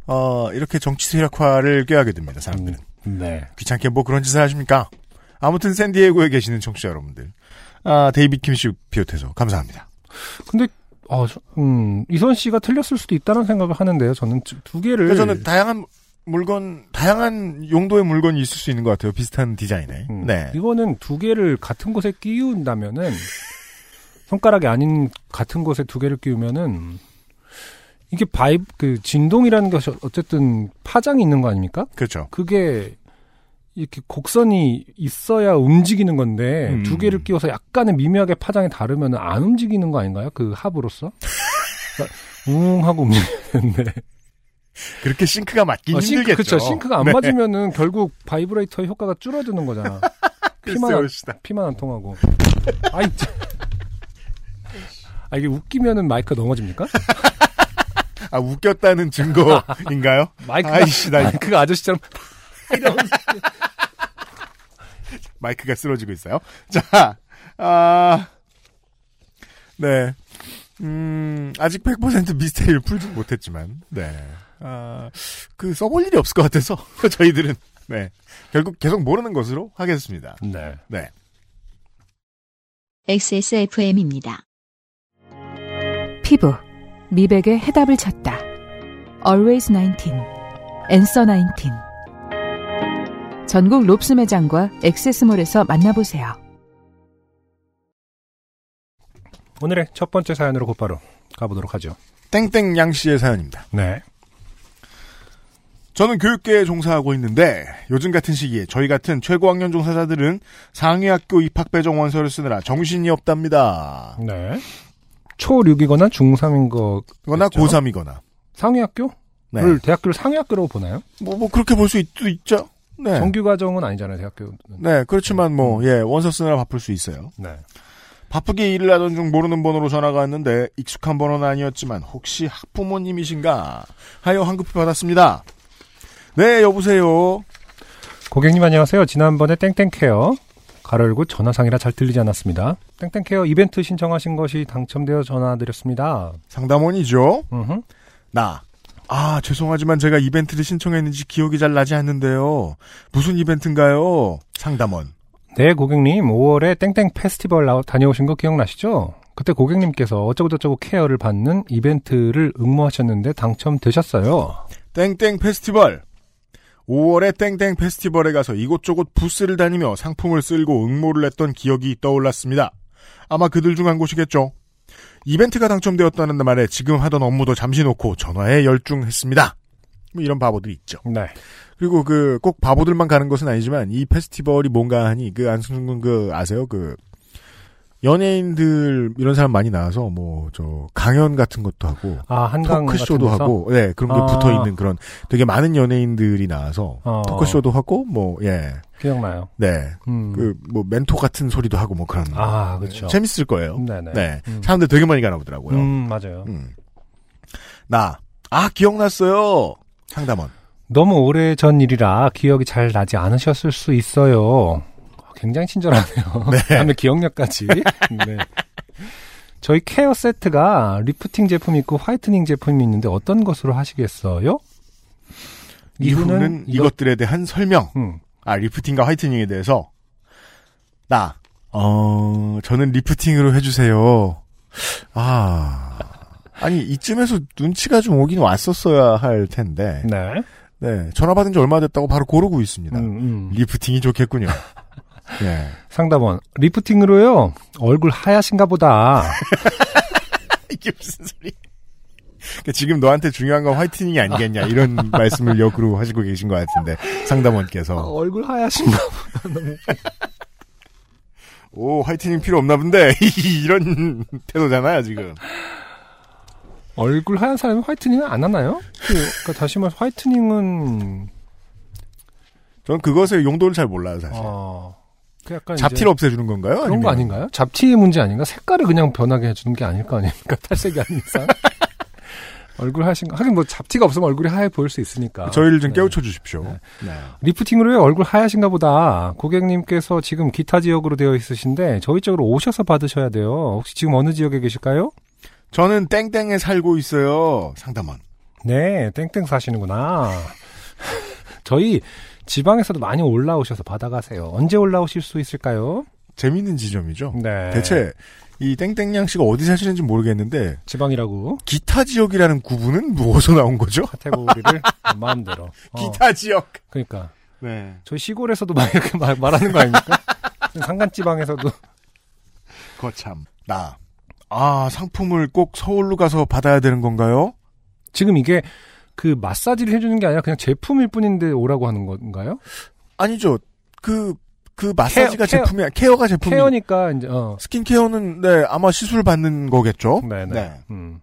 A: 어, 이렇게 정치 세력화를 꾀하게 됩니다, 사람들은.
B: 네.
A: 귀찮게 뭐 그런 짓을 하십니까? 아무튼 샌디에고에 계시는 청취자 여러분들. 아, 데이비드 킴씨 비롯해서 감사합니다.
B: 근데 어, 저- 음, 이선 씨가 틀렸을 수도 있다는 생각을 하는데요. 저는 두, 두 개를
A: 그래서 저는 다양한 물건, 다양한 용도의 물건이 있을 수 있는 것 같아요. 비슷한 디자인에.
B: 음,
A: 네.
B: 이거는 두 개를 같은 곳에 끼운다면은 손가락이 아닌 같은 곳에 두 개를 끼우면은 이게 바이 그 진동이라는 것이 어쨌든 파장이 있는 거 아닙니까?
A: 그렇죠.
B: 그게 이렇게 곡선이 있어야 움직이는 건데
A: 음.
B: 두 개를 끼워서 약간의 미묘하게 파장이 다르면 안 움직이는 거 아닌가요? 그 합으로서 그러니까 웅 하고 움직이는데
A: 그렇게 sync가 맞긴
B: 어, 싱크,
A: 힘들겠죠.
B: 그쵸 sync가 안
A: 네.
B: 맞으면은 결국 바이브레이터의 효과가 줄어드는 거잖아. 피만 안, 피만 안 통하고. 아이 참. 아 이게 웃기면은 마이크 넘어집니까?
A: 아, 웃겼다는 증거인가요?
B: 마이크가
A: 아이씨, 나
B: 마이크가 아저씨처럼
A: 마이크가 쓰러지고 있어요. 자, 아, 네. 음, 아직 100% 미스테리를 풀지 못했지만, 네. 아, 그, 써볼 일이 없을 것 같아서, 저희들은, 네. 결국 계속 모르는 것으로 하겠습니다.
B: 네.
A: 네.
C: XSFM입니다.
D: 피부, 미백의 해답을 찾다. Always 19, Answer 19. 전국 롭스 매장과 액세스몰에서 만나보세요.
B: 오늘의 첫 번째 사연으로 곧바로 가보도록 하죠.
A: 땡땡 양 씨의 사연입니다.
B: 네.
A: 저는 교육계에 종사하고 있는데 요즘 같은 시기에 저희 같은 최고학년 종사자들은 상위학교 입학배정 원서를 쓰느라 정신이 없답니다.
B: 네. 초6이거나 중3인 거.
A: 거나 고3이거나.
B: 상위학교를
A: 네.
B: 대학교를 상위학교라고 보나요?
A: 뭐, 뭐 그렇게 볼 수 있죠. 네.
B: 정규 과정은 아니잖아요, 대학교는.
A: 네, 그렇지만 뭐, 예, 원서 쓰느라 바쁠 수 있어요.
B: 네.
A: 바쁘게 일을 하던 중 모르는 번호로 전화가 왔는데 익숙한 번호는 아니었지만 혹시 학부모님이신가 하여 환급을 받았습니다. 네, 여보세요.
B: 고객님 안녕하세요. 지난번에 땡땡케어 가로 열고 전화상이라 잘 들리지 않았습니다. 땡땡케어 이벤트 신청하신 것이 당첨되어 전화드렸습니다.
A: 상담원이죠.
B: 음흠.
A: 나. 아, 죄송하지만 제가 이벤트를 신청했는지 기억이 잘 나지 않는데요. 무슨 이벤트인가요? 상담원.
B: 네, 고객님 5월에 땡땡 페스티벌 나- 다녀오신 거 기억나시죠? 그때 고객님께서 어쩌고저쩌고 케어를 받는 이벤트를 응모하셨는데 당첨되셨어요.
A: 땡땡 페스티벌. 5월에 땡땡 페스티벌에 가서 이곳저곳 부스를 다니며 상품을 쓸고 응모를 했던 기억이 떠올랐습니다. 아마 그들 중 한 곳이겠죠. 이벤트가 당첨되었다는 말에 지금 하던 업무도 잠시 놓고 전화에 열중했습니다. 뭐 이런 바보들이 있죠.
B: 네.
A: 그리고 그 꼭 바보들만 가는 것은 아니지만 이 페스티벌이 뭔가 하니 그 안승준 군그 아세요? 그 연예인들 이런 사람 많이 나와서 뭐 저 강연 같은 것도 하고
B: 아, 한강
A: 토크쇼도? 하고 네 그런 게
B: 아.
A: 붙어 있는 그런 되게 많은 연예인들이 나와서
B: 어.
A: 토크쇼도 하고 뭐 예.
B: 기억나요.
A: 네.
B: 음.
A: 그뭐 멘토 같은 소리도 하고 뭐 그런
B: 아, 그렇죠.
A: 재밌을 거예요.
B: 네네.
A: 네.
B: 음.
A: 사람들 되게 많이 가나 보더라고요.
B: 음, 맞아요.
A: 음. 나. 아, 기억났어요. 상담원.
B: 너무 오래 전 일이라 기억이 잘 나지 않으셨을 수 있어요. 굉장히 친절하네요. 다음에 기억력까지. 네. 저희 care 세트가 리프팅 제품이 있고 whitening 제품이 있는데 어떤 것으로 하시겠어요?
A: 이분은
B: 이거-
A: 이것들에 대한 설명.
B: 음.
A: 아, lifting과 whitening에 대해서. 나. 어, 저는 lifting으로 해주세요. 아. 아니, 이쯤에서 눈치가 좀 오긴 왔었어야 할 텐데.
B: 네.
A: 네. 전화 받은 지 얼마 됐다고 바로 고르고 있습니다.
B: 음, 음.
A: lifting이 좋겠군요. 예.
B: 상담원 lifting으로요. 얼굴 하얗신가 보다.
A: 이게 무슨 소리? 그러니까 지금 너한테 중요한 건 whitening이 아니겠냐 이런 말씀을 역으로 하시고 계신 것 같은데 상담원께서
B: 얼굴 하얗신가
A: 오 화이트닝 필요 없나 본데 이런 태도잖아요 지금
B: 얼굴 하얀 사람이 화이트닝을 안 하나요? 그, 그러니까 다시 말해서 화이트닝은
A: 전 그것의 용도를 잘 몰라요 사실
B: 어,
A: 잡티를
B: 이제
A: 없애주는 건가요?
B: 그런
A: 아니면
B: 거 아닌가요? 잡티의 문제 아닌가? 색깔을 그냥 변하게 해주는 게 아닐 거 아닙니까? 탈색이 아닌 이상. 얼굴 하신 거 하긴 뭐 잡티가 없으면 얼굴이 하얘 보일 수 있으니까.
A: 저희를 좀
B: 네.
A: 깨우쳐 주십시오.
B: 네.
A: 네.
B: 리프팅으로요 얼굴 하얗신가 보다. 고객님께서 지금 기타 지역으로 되어 있으신데 저희 쪽으로 오셔서 받으셔야 돼요. 혹시 지금 어느 지역에 계실까요?
A: 저는 땡땡에 살고 있어요. 상담원.
B: 네, 땡땡 사시는구나. 저희 지방에서도 많이 올라오셔서 받아가세요. 언제 올라오실 수 있을까요?
A: 재밌는 지점이죠.
B: 네.
A: 대체 이 땡땡양 씨가 어디 사시는지 모르겠는데
B: 지방이라고
A: 기타 지역이라는 구분은 무엇서 나온 거죠?
B: 카테고리를 마음대로. 어,
A: 기타 지역.
B: 그러니까
A: 네.
B: 저희 시골에서도 막 이렇게 말, 말하는 거 아닙니까? 산간지방에서도
A: 거참. 나. 아, 상품을 꼭 서울로 가서 받아야 되는 건가요?
B: 지금 이게 그 마사지를 해주는 게 아니라 그냥 제품일 뿐인데 오라고 하는 건가요?
A: 아니죠. 그, 그 마사지가
B: 케어.
A: 제품이야. 케어가 제품이.
B: 케어니까 이제 어.
A: 스킨케어는, 네, 아마 시술 받는 거겠죠?
B: 네네.
A: 네.
B: 음.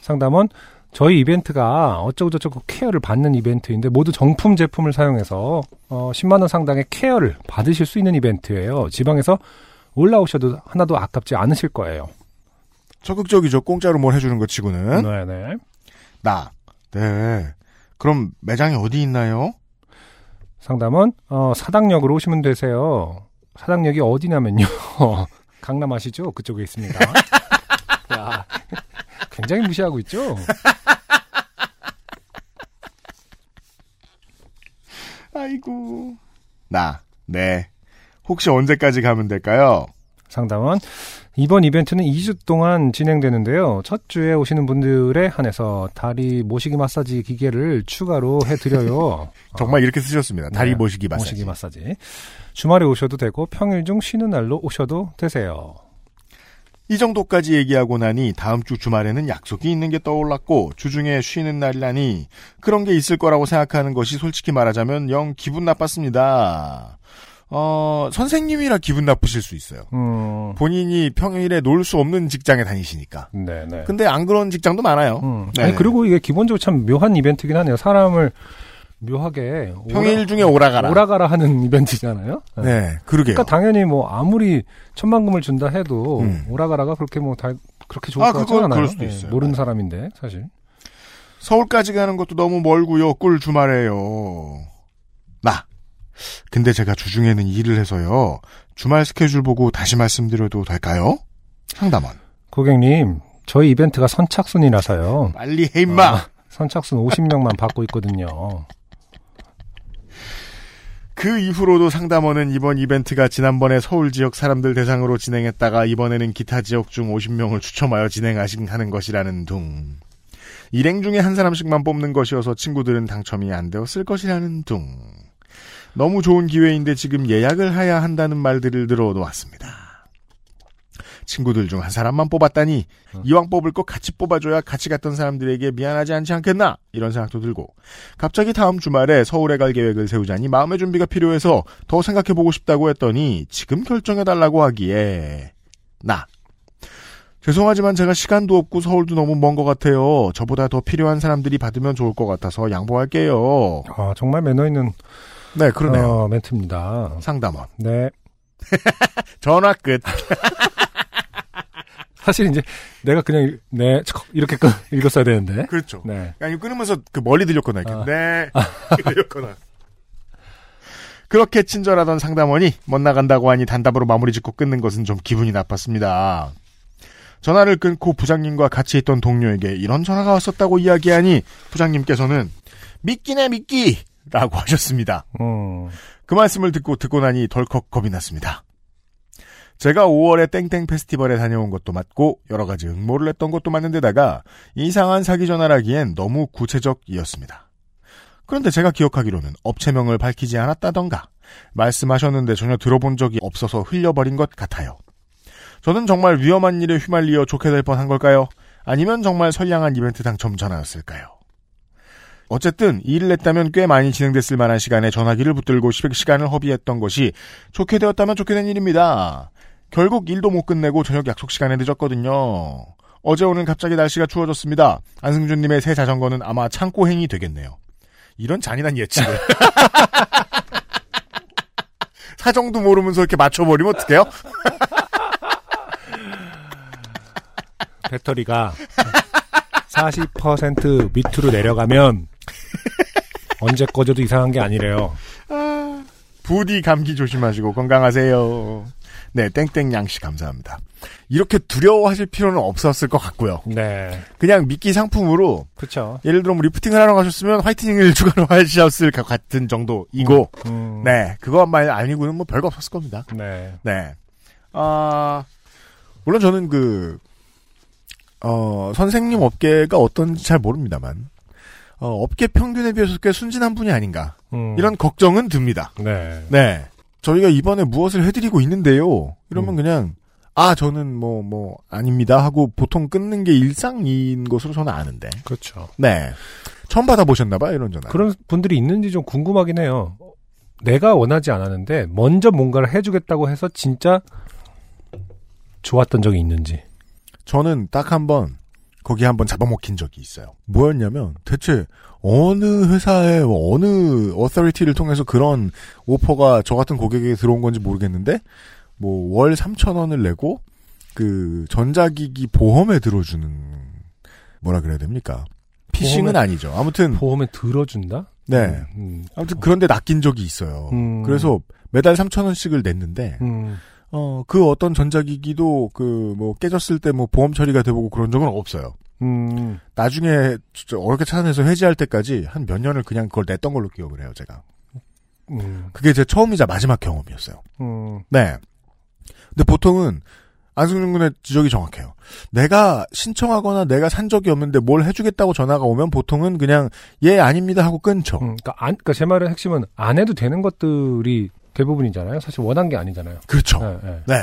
B: 상담은 저희 이벤트가 어쩌고저쩌고 케어를 받는 이벤트인데 모두 정품 제품을 사용해서 어, 10만 원 상당의 케어를 받으실 수 있는 이벤트예요. 지방에서 올라오셔도 하나도 아깝지 않으실 거예요.
A: 적극적이죠. 공짜로 뭘 해주는 것 치고는.
B: 네네.
A: 나. 네. 그럼 매장이 어디 있나요?
B: 상담은 어, 사당역으로 오시면 되세요. 사당역이 어디냐면요. 강남 아시죠? 그쪽에 있습니다. 야, 굉장히 무시하고 있죠?
A: 아이고. 나. 네. 혹시 언제까지 가면 될까요?
B: 상담은 이번 이벤트는 2주 동안 진행되는데요. 첫 주에 오시는 분들에 한해서 다리 모시기 마사지 기계를 추가로 해드려요.
A: 정말 이렇게 쓰셨습니다. 다리
B: 네,
A: 모시기 마사지.
B: 모시기 마사지. 주말에 오셔도 되고 평일 중 쉬는 날로 오셔도 되세요.
A: 이 정도까지 얘기하고 나니 다음 주 주말에는 약속이 있는 게 떠올랐고 주중에 쉬는 날이라니 그런 게 있을 거라고 생각하는 것이 솔직히 말하자면 영 기분 나빴습니다. 어, 선생님이라 기분 나쁘실 수 있어요.
B: 음,
A: 본인이 평일에 놀 수 없는 직장에 다니시니까.
B: 네네.
A: 근데 안 그런 직장도 많아요.
B: 음.
A: 네.
B: 아니, 그리고 이게 기본적으로 참 묘한 이벤트긴 하네요. 사람을 묘하게
A: 평일
B: 오라,
A: 중에 오라가라.
B: 오라가라 하는 이벤트잖아요. 네.
A: 네, 그러게요.
B: 그러니까 당연히 뭐 아무리 천만금을 준다 해도
A: 음.
B: 오라가라가 그렇게 뭐 다, 그렇게 좋을
A: 아,
B: 것 같지 않아요.
A: 그럴 수도
B: 예,
A: 있어요.
B: 모르는
A: 네.
B: 사람인데 사실.
A: 서울까지 가는 것도 너무 멀고요. 꿀 주말에요. 나. 근데 제가 주중에는 일을 해서요. 주말 스케줄 보고 다시 말씀드려도 될까요? 상담원.
B: 고객님, 저희 이벤트가 선착순이라서요.
A: 빨리 해 임마.
B: 아, 선착순 50명만 받고 있거든요.
A: 그 이후로도 상담원은 이번 이벤트가 지난번에 서울 지역 사람들 대상으로 진행했다가 이번에는 기타 지역 중 50명을 추첨하여 진행하는 것이라는 둥. 일행 중에 한 사람씩만 뽑는 것이어서 친구들은 당첨이 안 되었을 것이라는 둥. 너무 좋은 기회인데 지금 예약을 해야 한다는 말들을 들어놓았습니다. 친구들 중 한 사람만 뽑았다니 이왕 뽑을 거 같이 뽑아줘야 같이 갔던 사람들에게 미안하지 않지 않겠나 이런 생각도 들고 갑자기 다음 주말에 서울에 갈 계획을 세우자니 마음의 준비가 필요해서 더 생각해보고 싶다고 했더니 지금 결정해달라고 하기에 나 죄송하지만 제가 시간도 없고 서울도 너무 먼 것 같아요. 저보다 더 필요한 사람들이 받으면 좋을 것 같아서 양보할게요.
B: 아, 정말 매너 있는
A: 네, 그러네요.
B: 어, 멘트입니다.
A: 상담원.
B: 네.
A: 전화 끝.
B: 사실 이제 내가 그냥 네 이렇게 끊- 읽었어야 되는데.
A: 그렇죠.
B: 네.
A: 아니 끊으면서 그 멀리 들렸거나 이렇게
B: 아.
A: 네 들렸거나 그렇게 친절하던 상담원이 못 나간다고 하니 단답으로 마무리 짓고 끊는 것은 좀 기분이 나빴습니다. 전화를 끊고 부장님과 같이 있던 동료에게 이런 전화가 왔었다고 이야기하니 부장님께서는 믿기네 믿기 라고 하셨습니다.
B: 음.
A: 그 말씀을 듣고 듣고 나니 덜컥 겁이 났습니다. 제가 5월에 땡땡 페스티벌에 다녀온 것도 맞고 여러 가지 응모를 했던 것도 맞는데다가 이상한 사기 전화라기엔 너무 구체적이었습니다. 그런데 제가 기억하기로는 업체명을 밝히지 않았다던가 말씀하셨는데 전혀 들어본 적이 없어서 흘려버린 것 같아요. 저는 정말 위험한 일에 휘말리어 좋게 될 뻔한 걸까요? 아니면 정말 선량한 이벤트 당첨 전화였을까요? 어쨌든 일을 했다면 꽤 많이 진행됐을 만한 시간에 전화기를 붙들고 시- 시간을 허비했던 것이 좋게 되었다면 좋게 된 일입니다. 결국 일도 못 끝내고 저녁 약속 시간에 늦었거든요. 어제 오늘 갑자기 날씨가 추워졌습니다. 안승준님의 새 자전거는 아마 창고행이 되겠네요. 이런 잔인한 예측을. 사정도 모르면서 이렇게 맞춰버리면 어떡해요?
B: 배터리가 40% 밑으로 내려가면 언제 꺼져도 이상한 게 아니래요.
A: 부디 감기 조심하시고 건강하세요. 네, 땡땡 양 씨 감사합니다. 이렇게 두려워하실 필요는 없었을 것 같고요.
B: 네.
A: 그냥 미끼 상품으로
B: 그렇죠.
A: 예를 들어 뭐 리프팅을 하러 가셨으면 화이트닝을 추가로 하셨을 것 같은 정도이고
B: 음.
A: 네 그것만 아니고는 뭐 별거 없었을 겁니다.
B: 네.
A: 네. 아 물론 저는 그 어, 선생님 업계가 어떤지 잘 모릅니다만 어, 업계 평균에 비해서 꽤 순진한 분이 아닌가
B: 음.
A: 이런 걱정은 듭니다.
B: 네.
A: 네. 저희가 이번에 무엇을 해드리고 있는데요. 이러면
B: 음.
A: 그냥 아 저는 뭐뭐 아닙니다 하고 보통 끊는 게 일상인 것으로 저는 아는데
B: 그렇죠.
A: 네 처음 받아보셨나봐요 이런 전화.
B: 그런 분들이 있는지 좀 궁금하긴 해요. 내가 원하지 않았는데 먼저 뭔가를 해주겠다고 해서 진짜 좋았던 적이 있는지.
A: 저는 딱 한 번 거기 한번 잡아먹힌 적이 있어요. 뭐였냐면 대체 어느 회사의 뭐 어느 어서리티를 통해서 그런 오퍼가 저 같은 고객에게 들어온 건지 모르겠는데 뭐 월 3천 원을 내고 그 전자기기 보험에 들어주는 뭐라 그래야 됩니까? 피싱은
B: 보험에-
A: 아니죠. 아무튼
B: 보험에 들어준다?
A: 네.
B: 음.
A: 아무튼 그런데 낚인 적이 있어요.
B: 음.
A: 그래서 매달 3천 원씩을 냈는데
B: 음.
A: 어 그 어떤 전자기기도 그 뭐 깨졌을 때 뭐 보험 처리가 돼보고 그런 적은 없어요.
B: 음.
A: 나중에 어렵게 찾아내서 해지할 때까지 한 몇 년을 그냥 그걸 냈던 걸로 기억을 해요, 제가.
B: 음.
A: 그게 제 처음이자 마지막 경험이었어요.
B: 음.
A: 네. 근데 보통은 안승준 군의 지적이 정확해요. 내가 신청하거나 내가 산 적이 없는데 뭘 해주겠다고 전화가 오면 보통은 그냥 예 아닙니다 하고 끊죠.
B: 음, 그러니까, 안, 그러니까 제 말의 핵심은 안 해도 되는 것들이 대부분이잖아요. 사실 원한 게 아니잖아요.
A: 그렇죠.
B: 네, 네.
A: 네,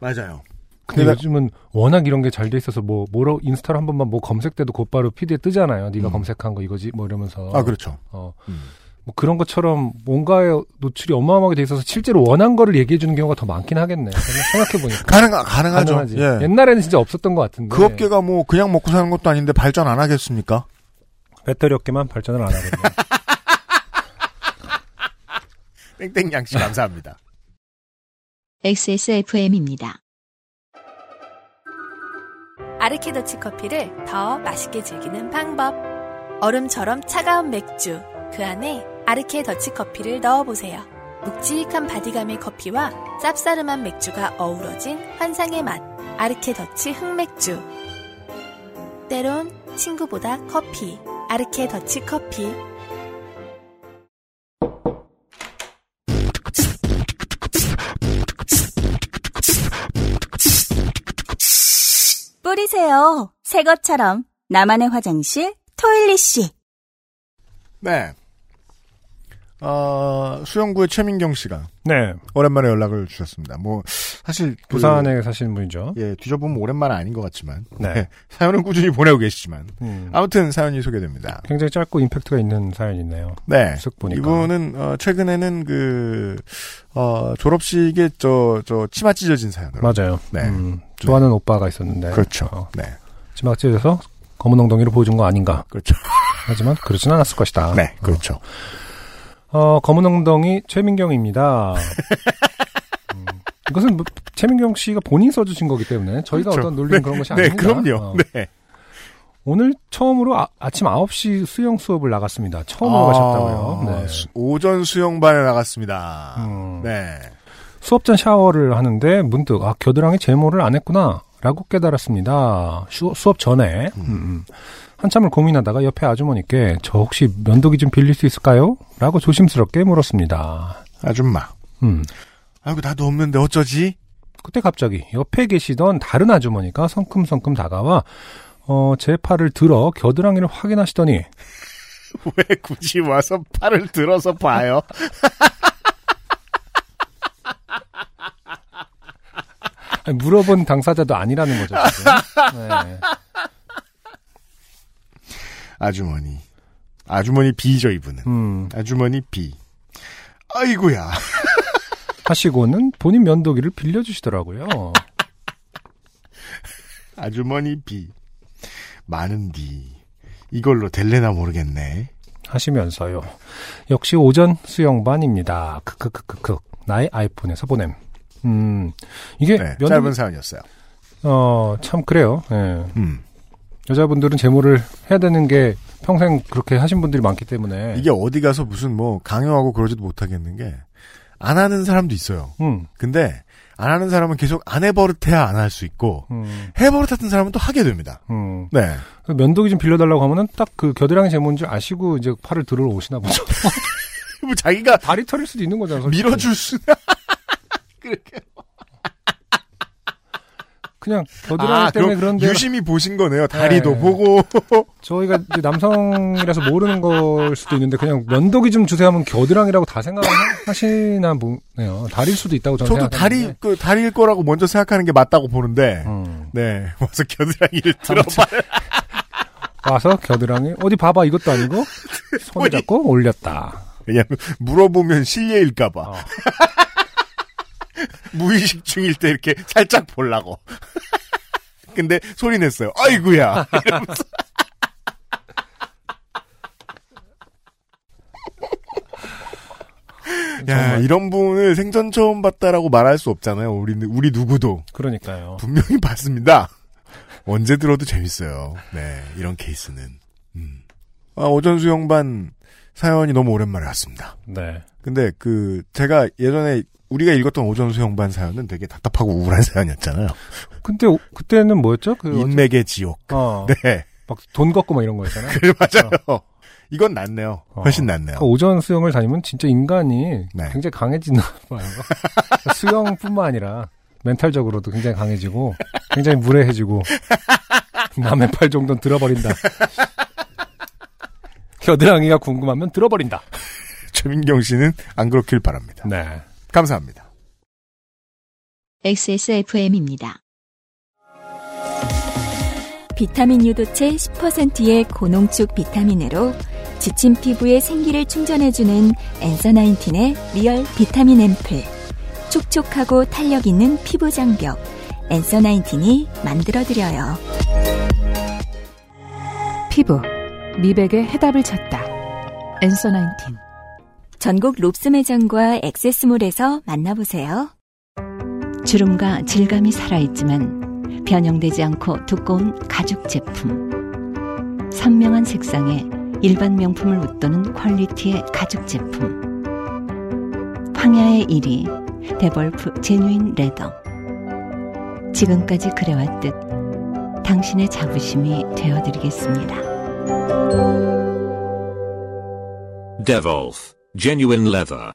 A: 맞아요.
B: 근데
A: 내가-
B: 요즘은 워낙 이런 게 잘 돼 있어서 뭐 뭐로 인스타로 한 번만 뭐 검색돼도 곧바로 피드에 뜨잖아요. 네가
A: 음.
B: 검색한 거 이거지 뭐 이러면서.
A: 아 그렇죠.
B: 어,
A: 음.
B: 뭐 그런 것처럼 뭔가의 노출이 어마어마하게 돼 있어서 실제로 원한 거를 얘기해 주는 경우가 더 많긴 하겠네. 생각해 보니까.
A: 가능 가능하죠.
B: 가능하지.
A: 예.
B: 옛날에는 진짜 없었던 것 같은데.
A: 그 업계가 뭐 그냥 먹고 사는 것도 아닌데 발전 안 하겠습니까?
B: 배터리 업계만 발전을 안 하거든요.
A: 땡땡 양 씨 감사합니다.
F: XSFM입니다.
G: 아르케더치 커피를 더 맛있게 즐기는 방법. 얼음처럼 차가운 맥주. 그 안에 아르케 더치 커피를 넣어보세요. 묵직한 바디감의 커피와 쌉싸름한 맥주가 어우러진 환상의 맛. 아르케 더치 흑맥주. 때론 친구보다 커피. 아르케 더치 커피.
H: 뿌리세요. 새 것처럼. 나만의 화장실, 토일리 씨.
A: 네. 어, 수영구의 최민경 씨가
B: 네.
A: 오랜만에 연락을 주셨습니다. 뭐 사실 그-
B: 부산에 사시는 분이죠.
A: 예 뒤져보면 오랜만은 아닌 것 같지만
B: 네.
A: 네, 사연은 꾸준히 보내고 계시지만
B: 음.
A: 아무튼 사연이 소개됩니다.
B: 굉장히 짧고 임팩트가 있는 사연이 있네요.
A: 네.
B: 쓱 보니까.
A: 이분은 어, 최근에는 그 어, 졸업식에 저 저 치마 찢어진 사연으로
B: 맞아요.
A: 네.
B: 음, 좋아하는 오빠가 있었는데.
A: 그렇죠.
B: 어,
A: 네.
B: 찢어져서 검은 엉덩이를 보여준 거 아닌가.
A: 그렇죠.
B: 하지만 그렇진 않았을 것이다.
A: 네, 그렇죠.
B: 어, 검은 엉덩이 최민경입니다. 음, 이것은 뭐 최민경 씨가 본인 써주신 거기 때문에 저희가
A: 그렇죠.
B: 어떤 놀리는 그런 것이
A: 네,
B: 아닙니다.
A: 그럼요.
B: 어.
A: 네.
B: 오늘 처음으로 아, 침 9시 수영 수업을 나갔습니다. 처음으로
A: 아,
B: 가셨다고요. 네.
A: 수- 오전 수영반에 나갔습니다.
B: 음.
A: 네.
B: 수업 전 샤워를 하는데 문득 아 겨드랑이 제모를 안 했구나 라고 깨달았습니다. 슈- 수업 전에 음, 음. 한참을 고민하다가 옆에 아주머니께 저 혹시 면도기 좀 빌릴 수 있을까요? 라고 조심스럽게 물었습니다.
A: 아줌마.
B: 음.
A: 아이고 나도 없는데 어쩌지?
B: 그때 갑자기 옆에 계시던 다른 아주머니가 성큼성큼 다가와 어, 제 팔을 들어 겨드랑이를 확인하시더니
A: 왜 굳이 와서 팔을 들어서 봐요?
B: 아니, 물어본 당사자도 아니라는 거죠. 네.
A: 아주머니. 아주머니 B죠, 이분은.
B: 음,
A: 아주머니 B. 아이고야.
B: 하시고는 본인 면도기를 빌려주시더라고요.
A: 아주머니 B. 많은 D. 이걸로 될래나 모르겠네.
B: 하시면서요. 역시 오전 수영반입니다. 크크크크크. 나의 아이폰에서 보냄. 음, 이게
A: 네,
B: 면도기,
A: 짧은 사연이었어요.
B: 어, 참 그래요. 예.
A: 음.
B: 여자분들은 제모를 해야 되는 게 평생 그렇게 하신 분들이 많기 때문에.
A: 이게 어디 가서 무슨 뭐 강요하고 그러지도 못하겠는 게, 안 하는 사람도 있어요.
B: 음,
A: 근데, 안 하는 사람은 계속 안 해버릇해야 안 할 수 있고,
B: 음,
A: 해버릇했던 사람은 또 하게 됩니다.
B: 음.
A: 네.
B: 그 면도기 좀 빌려달라고 하면은 딱 그 겨드랑이 제모인 줄 아시고 이제 팔을 들어 오시나 보죠.
A: 뭐 자기가
B: 다리 털일 수도 있는 거잖아요. 솔직히.
A: 밀어줄 수,
B: 그냥 겨드랑이
A: 아,
B: 때문에 그런데
A: 유심히 보신 거네요. 다리도
B: 네.
A: 보고.
B: 저희가 이제 남성이라서 모르는 걸 수도 있는데 그냥 면도기 좀 주세요 하면 겨드랑이라고 다 생각하시나 보네요. 다리일 수도 있다고 저는
A: 저도 다리,
B: 생각하는데.
A: 그, 다리일 거라고 먼저 생각하는 게 맞다고 보는데,
B: 음.
A: 네. 와서 겨드랑이를 들어봐.
B: 와서 겨드랑이 어디 봐봐 이것도 아니고 손을
A: 어디?
B: 잡고 올렸다.
A: 왜냐면, 물어보면 실례일까봐.
B: 어.
A: 무의식 중일 때 이렇게 살짝 보려고. 근데 소리 냈어요. 아이구야. 이러면서. 야, 이런 분을 생전 처음 봤다라고 말할 수 없잖아요. 우리, 우리 누구도.
B: 그러니까요.
A: 분명히 봤습니다. 언제 들어도 재밌어요. 네, 이런 케이스는. 음. 아, 오전 수 영반 사연이 너무 오랜만에 왔습니다.
B: 네.
A: 근데 그 제가 예전에 우리가 읽었던 오전 수영반 사연은 되게 답답하고 우울한 사연이었잖아요.
B: 근데 오- 그때는 뭐였죠? 그
A: 인맥의 지옥.
B: 어,
A: 네,
B: 막 돈 걷고 막 이런 거였잖아요.
A: 그래 맞아요. 이건 낫네요.
B: 어.
A: 훨씬 낫네요.
B: 그 오전 수영을 다니면 진짜 인간이
A: 네.
B: 굉장히 강해지나 봐요. 수영뿐만 아니라 멘탈적으로도 굉장히 강해지고 굉장히 무례해지고 남의 팔 정도는 들어버린다. 겨드랑이가 궁금하면 들어버린다.
A: 최민경 씨는 안 그렇길 바랍니다.
B: 네.
A: 감사합니다.
F: XSFM입니다.
H: 비타민 유도체 10%의 고농축 비타민으로 지친 피부에 생기를 충전해주는 Answer Nineteen의 real 비타민 앰플. 촉촉하고 탄력 있는 피부 장벽. Answer Nineteen이 만들어드려요.
D: 피부, 미백의 해답을 찾다. Answer Nineteen.
H: 전국 롭스 매장과 액세스몰에서 만나보세요.
C: 주름과 질감이 살아있지만 변형되지 않고 두꺼운 가죽 제품. 선명한 색상에 일반 명품을 웃도는 퀄리티의 가죽 제품. 황야의 1위 데볼프 제뉴인 레더. 지금까지 그래왔듯 당신의 자부심이 되어드리겠습니다.
I: Devolf Genuine Leather.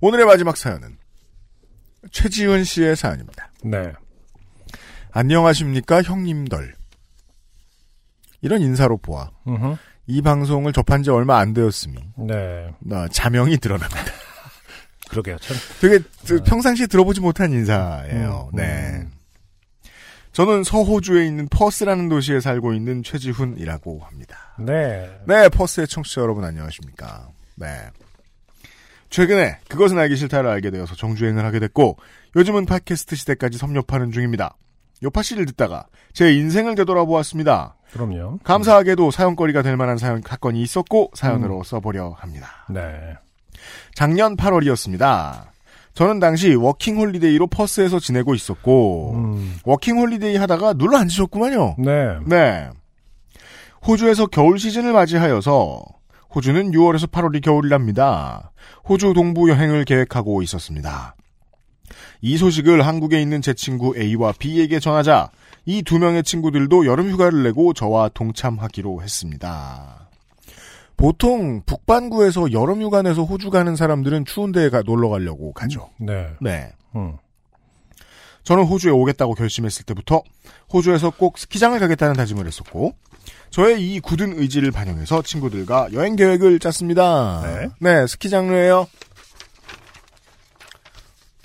A: 오늘의 마지막 사연은 최지훈 씨의 사연입니다.
B: 네.
A: 안녕하십니까 형님들. 이런 인사로 보아
B: 음흠.
A: 이 방송을 접한 지 얼마 안 되었으니
B: 네.
A: 나 자명이 드러납니다.
B: 그러게요. 참.
A: 되게 그 평상시에 들어보지 못한 인사예요.
B: 음,
A: 네. 저는 서호주에 있는 퍼스라는 도시에 살고 있는 최지훈이라고 합니다.
B: 네.
A: 네, 퍼스의 청취자 여러분 안녕하십니까. 네. 최근에 그것은 알기 싫다를 알게 되어서 정주행을 하게 됐고 요즘은 팟캐스트 시대까지 섭렵하는 중입니다. 요팟시를 듣다가 제 인생을 되돌아보았습니다.
B: 그럼요.
A: 감사하게도 사연거리가 될 만한 사연 사건이 있었고 사연으로 써보려 합니다.
B: 네.
A: 작년 8월이었습니다. 저는 당시 워킹 홀리데이로 퍼스에서 지내고 있었고
B: 음.
A: 워킹 홀리데이 하다가 눌러 앉으셨구만요.
B: 네.
A: 네. 호주에서 겨울 시즌을 맞이하여서 호주는 6월에서 8월이 겨울이랍니다. 호주 동부 여행을 계획하고 있었습니다. 이 소식을 한국에 있는 제 친구 A와 B에게 전하자 이 두 명의 친구들도 여름 휴가를 내고 저와 동참하기로 했습니다. 보통 북반구에서 여름 휴가 내서 호주 가는 사람들은 추운 데에 가- 놀러 가려고 가죠.
B: 네.
A: 네.
B: 음.
A: 저는 호주에 오겠다고 결심했을 때부터 호주에서 꼭 스키장을 가겠다는 다짐을 했었고 저의 이 굳은 의지를 반영해서 친구들과 여행 계획을 짰습니다.
B: 네.
A: 스키 장르예요.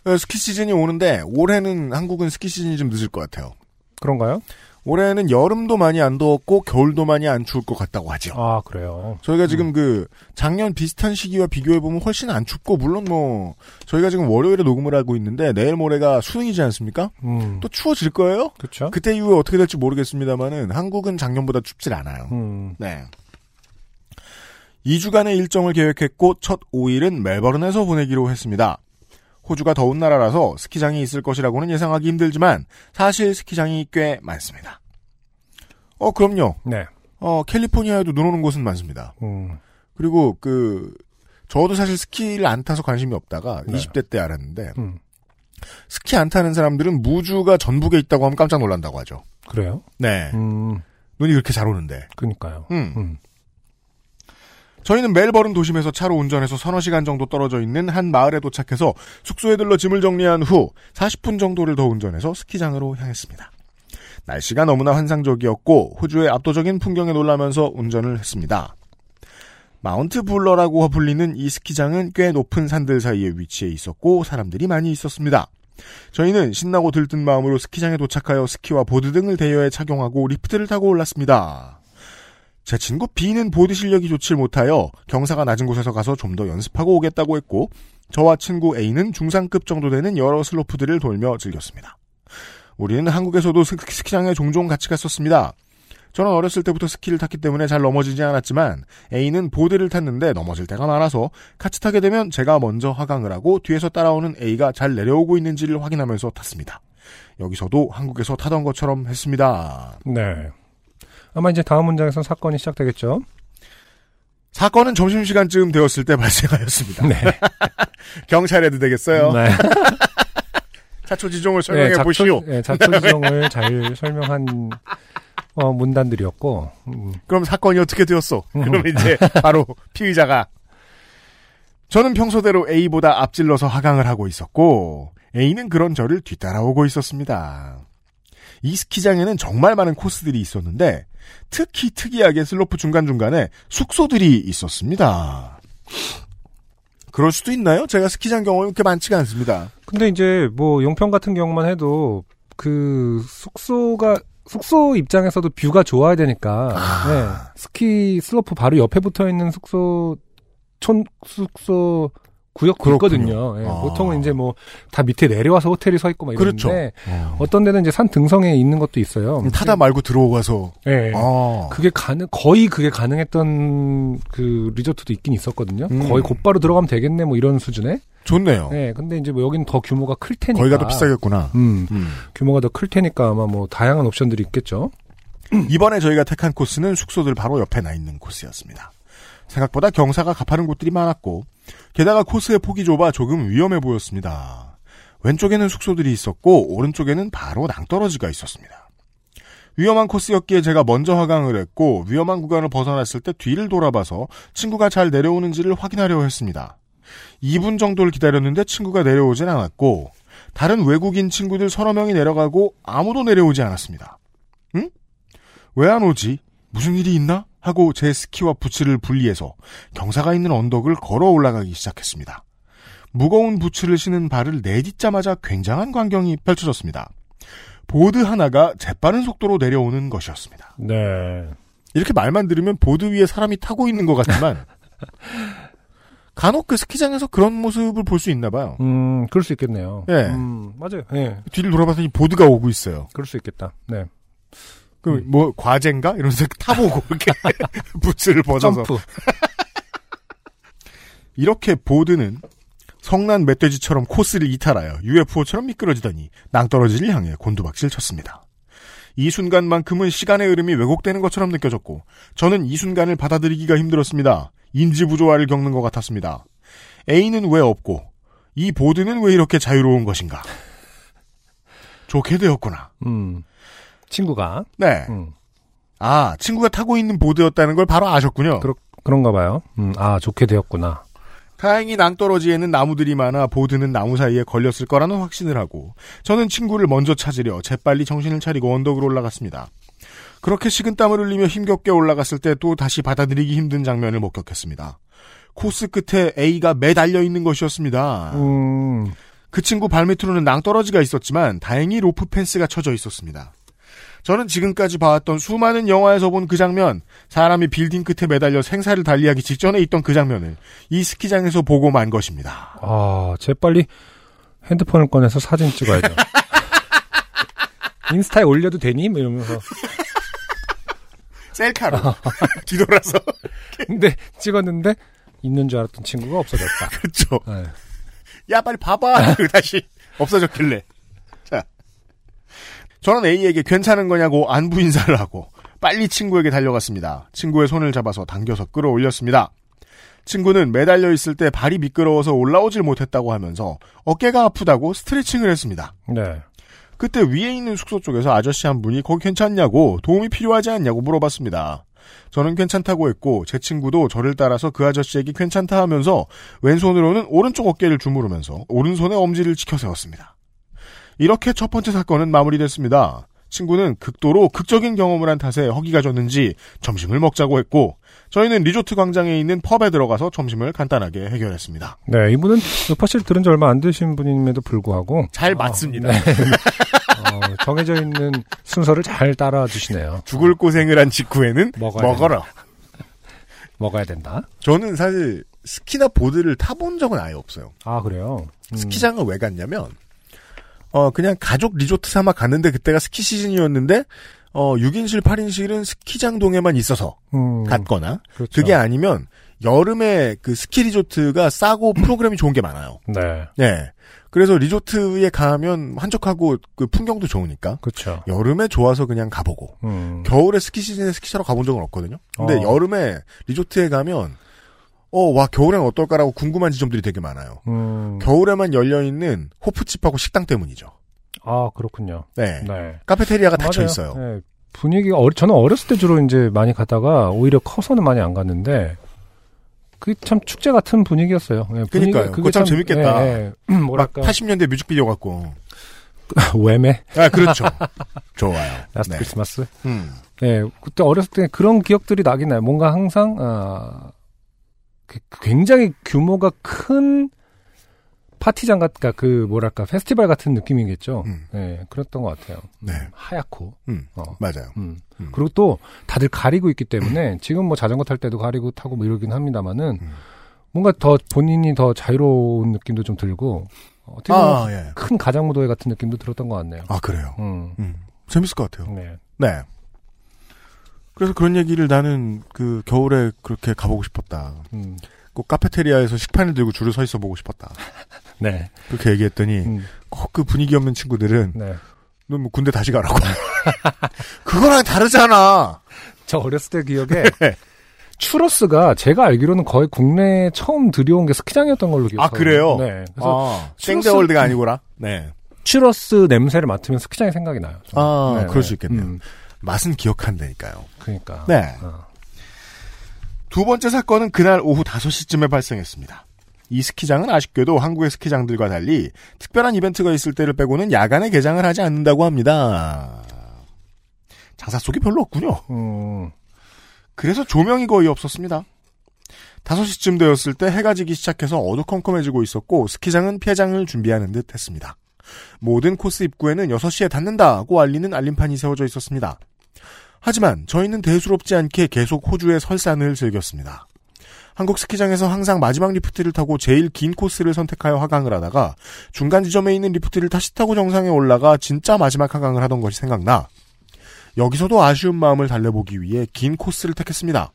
A: 어, 스키 시즌이 오는데 올해는 한국은 스키 시즌이 좀 늦을 것 같아요.
B: 그런가요?
A: 올해는 여름도 많이 안 더웠고 겨울도 많이 안 추울 것 같다고 하죠.
B: 아, 그래요.
A: 저희가 지금 그 작년 비슷한 시기와 비교해 보면 훨씬 안 춥고 물론 뭐 저희가 지금 월요일에 녹음을 하고 있는데 내일 모레가 수능이지 않습니까?
B: 음.
A: 또 추워질 거예요?
B: 그쵸?
A: 그때 이후에 어떻게 될지 모르겠습니다만은 한국은 작년보다 춥질 않아요.
B: 음.
A: 네. 2주간의 일정을 계획했고 첫 5일은 멜버른에서 보내기로 했습니다. 호주가 더운 나라라서 스키장이 있을 것이라고는 예상하기 힘들지만 사실 스키장이 꽤 많습니다. 어 그럼요.
B: 네.
A: 어 캘리포니아에도 눈 오는 곳은 많습니다.
B: 음.
A: 그리고 그 저도 사실 스키를 안 타서 관심이 없다가
B: 네.
A: 20대 때 알았는데
B: 음.
A: 스키 안 타는 사람들은 무주가 전북에 있다고 하면 깜짝 놀란다고 하죠.
B: 그래요?
A: 네.
B: 음.
A: 눈이 그렇게 잘 오는데.
B: 그니까요.
A: 음.
B: 음.
A: 저희는 멜버른 도심에서 차로 운전해서 서너 시간 정도 떨어져 있는 한 마을에 도착해서 숙소에 들러 짐을 정리한 후 40분 정도를 더 운전해서 스키장으로 향했습니다. 날씨가 너무나 환상적이었고 호주의 압도적인 풍경에 놀라면서 운전을 했습니다. Mount Buller라고 불리는 이 스키장은 꽤 높은 산들 사이에 위치해 있었고 사람들이 많이 있었습니다. 저희는 신나고 들뜬 마음으로 스키장에 도착하여 스키와 보드 등을 대여해 착용하고 리프트를 타고 올랐습니다. 제 친구 B는 보드 실력이 좋질 못하여 경사가 낮은 곳에서 가서 좀 더 연습하고 오겠다고 했고 저와 친구 A는 중상급 정도 되는 여러 슬로프들을 돌며 즐겼습니다. 우리는 한국에서도 스- 스키장에 종종 같이 갔었습니다. 저는 어렸을 때부터 스키를 탔기 때문에 잘 넘어지지 않았지만 A는 보드를 탔는데 넘어질 때가 많아서 같이 타게 되면 제가 먼저 하강을 하고 뒤에서 따라오는 A가 잘 내려오고 있는지를 확인하면서 탔습니다. 여기서도 한국에서 타던 것처럼 했습니다.
B: 네. 아마 이제 다음 문장에서 사건이 시작되겠죠?
A: 사건은 점심시간쯤 되었을 때 발생하였습니다.
B: 네.
A: 경찰에도 되겠어요.
B: 네.
A: 자초지종을 설명해
B: 네,
A: 보시오.
B: 네, 자초지종을 잘 설명한 어, 문단들이었고, 음,
A: 그럼 사건이 어떻게 되었어?
B: 음.
A: 그러면 이제 바로 피의자가 저는 평소대로 A보다 앞질러서 하강을 하고 있었고 A는 그런 저를 뒤따라오고 있었습니다. 이 스키장에는 정말 많은 코스들이 있었는데 특히 특이하게 슬로프 중간중간에 숙소들이 있었습니다. 그럴 수도 있나요? 제가 스키장 경험이 그렇게 많지가 않습니다.
B: 근데 이제 뭐 용평 같은 경우만 해도 그 숙소가 숙소 입장에서도 view가 좋아야 되니까
A: 아.
B: 네, 스키 슬로프 바로 옆에 붙어 있는 숙소 촌 숙소 구역도. 있거든요. 예,
A: 아.
B: 보통은 이제 뭐 다 밑에 내려와서 호텔이 서 있고 막
A: 그렇죠.
B: 이런데 어떤 데는 이제 산 등성에 있는 것도 있어요.
A: 타다 말고 들어가서
B: 예.
A: 아.
B: 그게 가능 거의 그게 가능했던 그 리조트도 있긴 있었거든요.
A: 음.
B: 거의 곧바로 들어가면 되겠네 뭐 이런 수준에.
A: 좋네요.
B: 네, 근데 이제 뭐 여기는 더 규모가 클 테니까.
A: 거기가 더 비싸겠구나.
B: 음,
A: 음.
B: 규모가 더 클 테니까 아마 뭐 다양한 옵션들이 있겠죠.
A: 이번에 저희가 택한 코스는 숙소들 바로 옆에 나 있는 코스였습니다. 생각보다 경사가 가파른 곳들이 많았고 게다가 코스의 폭이 좁아 조금 위험해 보였습니다. 왼쪽에는 숙소들이 있었고 오른쪽에는 바로 낭떠러지가 있었습니다. 위험한 코스였기에 제가 먼저 하강을 했고 위험한 구간을 벗어났을 때 뒤를 돌아봐서 친구가 잘 내려오는지를 확인하려 했습니다. 2분 정도를 기다렸는데 친구가 내려오진 않았고 다른 외국인 친구들 서너 명이 내려가고 아무도 내려오지 않았습니다. 응? 왜 안 오지? 무슨 일이 있나? 하고 제 스키와 부츠를 분리해서 경사가 있는 언덕을 걸어 올라가기 시작했습니다. 무거운 부츠를 신은 발을 내딛자마자 굉장한 광경이 펼쳐졌습니다. 보드 하나가 재빠른 속도로 내려오는 것이었습니다.
B: 네.
A: 이렇게 말만 들으면 보드 위에 사람이 타고 있는 것 같지만 간혹 그 스키장에서 그런 모습을 볼 수 있나 봐요.
B: 음, 그럴 수 있겠네요.
A: 예.
B: 음, 맞아요. 예.
A: 뒤를 돌아봤더니 보드가 오고 있어요.
B: 그럴 수 있겠다. 네.
A: 그뭐 과제인가 이러면서 타보고 이렇게 부츠를 벗어서. 이렇게 보드는 성난 멧돼지처럼 코스를 이탈하여 UFO처럼 미끄러지더니 낭떠러지를 향해 곤두박질 쳤습니다. 이 순간만큼은 시간의 흐름이 왜곡되는 것처럼 느껴졌고 저는 이 순간을 받아들이기가 힘들었습니다. 인지 부조화를 겪는 것 같았습니다. A는 왜 없고 이 보드는 왜 이렇게 자유로운 것인가? 좋게 되었구나.
B: 음. 친구가.
A: 네.
B: 음.
A: 아, 친구가 타고 있는 보드였다는 걸 바로 아셨군요.
B: 그렇, 그런가 봐요. 음, 아, 좋게 되었구나.
A: 다행히 낭떠러지에는 나무들이 많아 보드는 나무 사이에 걸렸을 거라는 확신을 하고 저는 친구를 먼저 찾으려 재빨리 정신을 차리고 언덕으로 올라갔습니다. 그렇게 식은땀을 흘리며 힘겹게 올라갔을 때 또 다시 받아들이기 힘든 장면을 목격했습니다. 코스 끝에 A가 매달려 있는 것이었습니다.
B: 음,
A: 그 친구 발밑으로는 낭떠러지가 있었지만 다행히 로프 펜스가 쳐져 있었습니다. 저는 지금까지 봐왔던 수많은 영화에서 본 그 장면, 사람이 빌딩 끝에 매달려 생사를 달리하기 직전에 있던 그 장면을 이 스키장에서 보고 만 것입니다.
B: 아, 재빨리 핸드폰을 꺼내서 사진 찍어야죠. 인스타에 올려도 되니? 뭐 이러면서.
A: 셀카로 뒤돌아서
B: 근데 찍었는데 있는 줄 알았던 친구가 없어졌다.
A: 그렇죠.
B: 네.
A: 야 빨리 봐봐. 다시 없어졌길래. 자, 저는 A에게 괜찮은 거냐고 안부 인사를 하고 빨리 친구에게 달려갔습니다. 친구의 손을 잡아서 당겨서 끌어올렸습니다. 친구는 매달려 있을 때 발이 미끄러워서 올라오질 못했다고 하면서 어깨가 아프다고 스트레칭을 했습니다.
B: 네.
A: 그때 위에 있는 숙소 쪽에서 아저씨 한 분이 거기 괜찮냐고 도움이 필요하지 않냐고 물어봤습니다. 저는 괜찮다고 했고 제 친구도 저를 따라서 그 아저씨에게 괜찮다 하면서 왼손으로는 오른쪽 어깨를 주무르면서 오른손의 엄지를 지켜 세웠습니다. 이렇게 첫 번째 사건은 마무리됐습니다. 친구는 극도로 극적인 경험을 한 탓에 허기가 졌는지 점심을 먹자고 했고 저희는 리조트 광장에 있는 펍에 들어가서 점심을 간단하게 해결했습니다.
B: 네, 이분은 요파실 들은 지 얼마 안 되신 분임에도 불구하고.
A: 잘
B: 어,
A: 맞습니다.
B: 네. 어, 정해져 있는 순서를 잘 따라 주시네요.
A: 죽을 고생을 한 직후에는
B: 먹어야
A: 먹어라.
B: 먹어야 된다.
A: 저는 사실 스키나 보드를 타본 적은 아예 없어요.
B: 아, 그래요? 음.
A: 스키장을 왜 갔냐면 어 그냥 가족 리조트 삼아 갔는데 그때가 스키 시즌이었는데 어 6인실 8인실은 스키장 동에만 있어서
B: 음,
A: 갔거나
B: 그렇죠.
A: 그게 아니면 여름에 그 스키 리조트가 싸고 프로그램이 좋은 게 많아요.
B: 네,
A: 네. 그래서 리조트에 가면 한적하고 그 풍경도 좋으니까
B: 그렇죠.
A: 여름에 좋아서 그냥 가보고
B: 음,
A: 겨울에 스키 시즌에 스키차로 가본 적은 없거든요. 근데
B: 어.
A: 여름에 리조트에 가면 어 와 겨울엔 어떨까라고 궁금한 지점들이 되게 많아요.
B: 음,
A: 겨울에만 열려 있는 호프집하고 식당 때문이죠.
B: 아, 그렇군요.
A: 네.
B: 네.
A: 카페테리아가 닫혀. 있어요.
B: 네, 분위기가 어리, 저는 어렸을 때 주로 이제 많이 가다가 오히려 커서는 많이 안 갔는데 그 참 축제 같은 분위기였어요. 예, 분위기가
A: 그러니까요. 그거 참 재밌겠다.
B: 예, 예.
A: 막
B: 뭐랄까
A: 80년대 뮤직비디오 같고.
B: Wham의
A: 아, 그렇죠. 좋아요.
B: Last
A: 네.
B: 크리스마스.
A: 음.
B: 예, 그때 어렸을 때 그런 기억들이 나긴 나요. 뭔가 항상 아 그- 굉장히 규모가 큰 파티장 같, 그그 뭐랄까 페스티벌 같은 느낌이겠죠.
A: 음.
B: 예, 그랬던 것 같아요.
A: 네.
B: 하얗고.
A: 음.
B: 어.
A: 맞아요.
B: 음.
A: 음.
B: 그리고 또 다들 가리고 있기 때문에 지금 뭐 자전거 탈 때도 가리고 타고 뭐 이러긴 합니다만은
A: 음.
B: 뭔가 더 본인이 더 자유로운 느낌도 좀 들고 어떻게 보면
A: 아, 예.
B: 큰 가장 무도회 같은 느낌도 들었던 것 같네요.
A: 아, 그래요.
B: 음.
A: 음. 재밌을 것 같아요.
B: 네.
A: 네. 그래서 그런 얘기를 나는 그 겨울에 그렇게 가보고 싶었다.
B: 음.
A: 꼭 카페테리아에서 식판을 들고 줄을 서 있어 보고 싶었다.
B: 네.
A: 그렇게 얘기했더니
B: 음.
A: 꼭그 분위기 없는 친구들은
B: 네.
A: 너뭐 군대 다시 가라고. 그거랑 다르잖아.
B: 저 어렸을 때 기억에 추러스가 제가 알기로는 거의 국내에 처음 들여온 게 스키장이었던 걸로 기억해요.
A: 아 그래요?
B: 네. 그래서
A: 아, 땡데월드가 아니고라. 네.
B: 추러스 냄새를 맡으면 스키장이 생각이 나요. 저는.
A: 아, 그럴 수 있겠네요.
B: 음,
A: 맛은 기억한다니까요.
B: 그러니까.
A: 네.
B: 어.
A: 두 번째 사건은 그날 오후 5시쯤에 발생했습니다. 이 스키장은 아쉽게도 한국의 스키장들과 달리 특별한 이벤트가 있을 때를 빼고는 야간에 개장을 하지 않는다고 합니다. 장사 속이 별로 없군요.
B: 음,
A: 그래서 조명이 거의 없었습니다. 5시쯤 되었을 때 해가 지기 시작해서 어두컴컴해지고 있었고 스키장은 폐장을 준비하는 듯 했습니다. 모든 코스 입구에는 6시에 닫는다고 알리는 알림판이 세워져 있었습니다. 하지만 저희는 대수롭지 않게 계속 호주의 설산을 즐겼습니다. 한국 스키장에서 항상 마지막 리프트를 타고 제일 긴 코스를 선택하여 하강을 하다가 중간 지점에 있는 리프트를 다시 타고 정상에 올라가 진짜 마지막 하강을 하던 것이 생각나 여기서도 아쉬운 마음을 달래보기 위해 긴 코스를 택했습니다.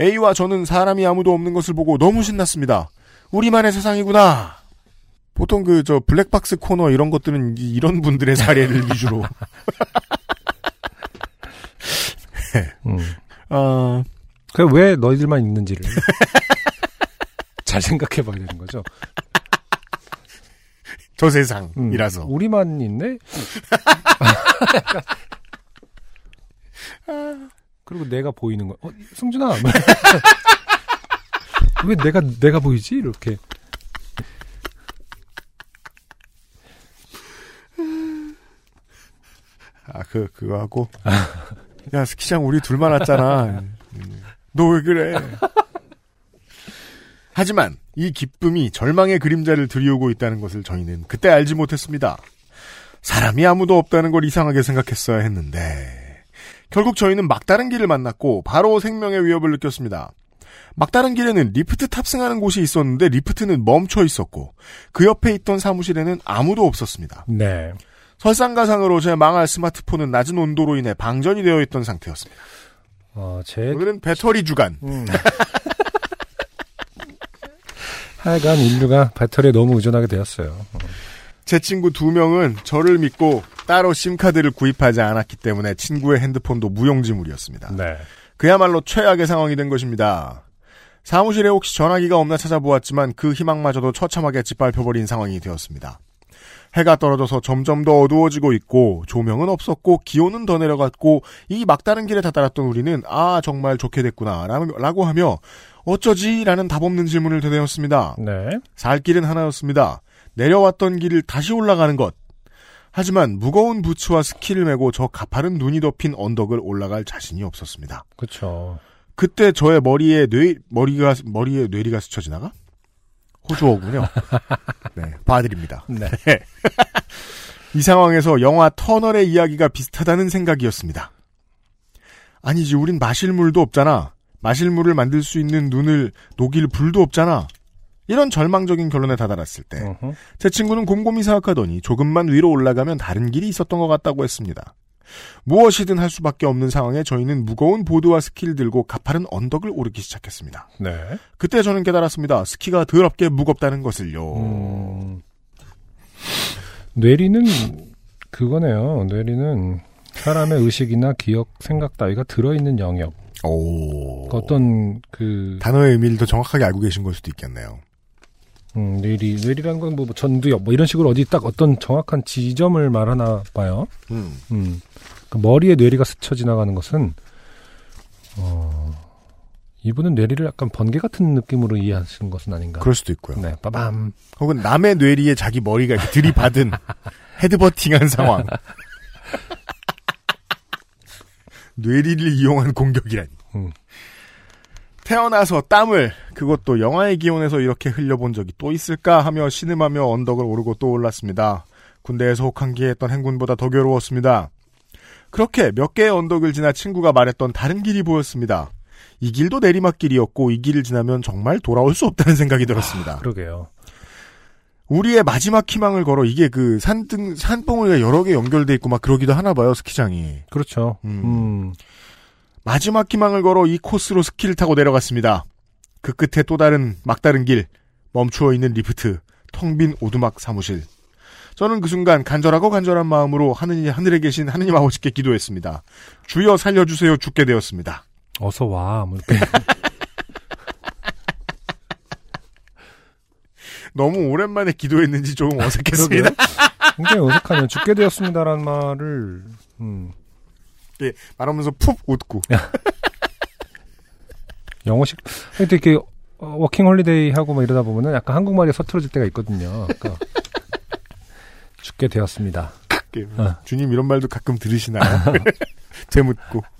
A: A와 저는 사람이 아무도 없는 것을 보고 너무 신났습니다. 우리만의 세상이구나. 보통 그 저 블랙박스 코너 이런 것들은 이- 이런 분들의 사례를 위주로
B: 음.
A: 어,
B: 그래 왜 너희들만 있는지를 잘 생각해 봐야 되는 거죠.
A: 저
B: 음.
A: 세상이라서
B: 우리만 있네? 그리고 내가 보이는 거. 어, 승준아. 왜 내가 내가 보이지? 이렇게.
A: 아 그 그거 하고 야 스키장 우리 둘만 왔잖아. 너 왜 그래? 하지만 이 기쁨이 절망의 그림자를 드리우고 있다는 것을 저희는 그때 알지 못했습니다. 사람이 아무도 없다는 걸 이상하게 생각했어야 했는데 결국 저희는 막다른 길을 만났고 바로 생명의 위협을 느꼈습니다. 막다른 길에는 리프트 탑승하는 곳이 있었는데 리프트는 멈춰 있었고 그 옆에 있던 사무실에는 아무도 없었습니다.
B: 네.
A: 설상가상으로 제 망할 스마트폰은 낮은 온도로 인해 방전이 되어 있던 상태였습니다.
B: 어, 제
A: 오늘은 배터리 주간.
B: 음. 하여간 인류가 배터리에 너무 의존하게 되었어요.
A: 제 친구 두 명은 저를 믿고 따로 심카드를 구입하지 않았기 때문에 친구의 핸드폰도 무용지물이었습니다.
B: 네.
A: 그야말로 최악의 상황이 된 것입니다. 사무실에 혹시 전화기가 없나 찾아보았지만 그 희망마저도 처참하게 짓밟혀버린 상황이 되었습니다. 해가 떨어져서 점점 더 어두워지고 있고 조명은 없었고 기온은 더 내려갔고 이 막다른 길에 다다랐던 우리는 아 정말 좋게 됐구나 라고 하며 어쩌지? 라는 답 없는 질문을 되뇌었습니다.
B: 네.
A: 살 길은 하나였습니다. 내려왔던 길을 다시 올라가는 것. 하지만 무거운 부츠와 스키를 메고 저 가파른 눈이 덮인 언덕을 올라갈 자신이 없었습니다.
B: 그렇죠.
A: 그때 저의 머리에 뇌 머리가 머리에 뇌리가 스쳐 지나가? 호주어군요. 네, 봐드립니다.
B: 네.
A: 이 상황에서 영화 터널의 이야기가 비슷하다는 생각이었습니다. 아니지, 우린 마실 물도 없잖아. 마실 물을 만들 수 있는 눈을 녹일 불도 없잖아. 이런 절망적인 결론에 다다랐을 때,
B: 어허.
A: 제 친구는 곰곰이 생각하더니 조금만 위로 올라가면 다른 길이 있었던 것 같다고 했습니다. 무엇이든 할 수밖에 없는 상황에 저희는 무거운 보드와 스키를 들고 가파른 언덕을 오르기 시작했습니다.
B: 네.
A: 그때 저는 깨달았습니다. 스키가 더럽게 무겁다는 것을요.
B: 음, 뇌리는 그거네요. 뇌리는 사람의 의식이나 기억, 생각 따위가 들어있는 영역.
A: 오.
B: 어떤 그
A: 단어의 의미를 더 정확하게 알고 계신 걸 수도 있겠네요.
B: 음, 뇌리 뇌리란 건 뭐 전두엽 뭐 이런 식으로 어디 딱 어떤 정확한 지점을 말하나 봐요.
A: 음.
B: 음. 그 머리에 뇌리가 스쳐 지나가는 것은 어, 이분은 뇌리를 약간 번개 같은 느낌으로 이해하시는 것은 아닌가.
A: 그럴 수도 있고요.
B: 네, 빠밤.
A: 혹은 남의 뇌리에 자기 머리가 이렇게 들이받은 헤드버팅한 상황. 뇌리를 이용한 공격이라니.
B: 음.
A: 태어나서 땀을 그것도 영하의 기온에서 이렇게 흘려본 적이 또 있을까 하며 신음하며 언덕을 오르고 또 올랐습니다. 군대에서 혹한기에 했던 행군보다 더 괴로웠습니다. 그렇게 몇 개의 언덕을 지나 친구가 말했던 다른 길이 보였습니다. 이 길도 내리막길이었고 이 길을 지나면 정말 돌아올 수 없다는 생각이 들었습니다.
B: 그러게요.
A: 우리의 마지막 희망을 걸어 이게 그 산등 산봉우리가 여러 개 연결돼 있고 막 그러기도 하나 봐요 스키장이.
B: 그렇죠.
A: 음.
B: 음.
A: 마지막 희망을 걸어 이 코스로 스키를 타고 내려갔습니다. 그 끝에 또 다른 막다른 길 멈추어 있는 리프트 텅 빈 오두막 사무실. 저는 그 순간 간절하고 간절한 마음으로 하느님 하늘에 계신 하느님 아버지께 기도했습니다. 주여 살려주세요 죽게 되었습니다.
B: 어서 와. 뭐 이렇게.
A: 너무 오랜만에 기도했는지 조금 어색했습니다.
B: 굉장히 어색하네요. 죽게 되었습니다라는 말을, 음,
A: 예, 말하면서 푹 웃고.
B: 영어식, 하여튼 이렇게, 어, 워킹 홀리데이 하고 막 이러다 보면은 약간 한국말이 서투러질 때가 있거든요. 그러니까 죽게 되었습니다.
A: 예,
B: 어.
A: 주님 이런 말도 가끔 들으시나요? 되묻고.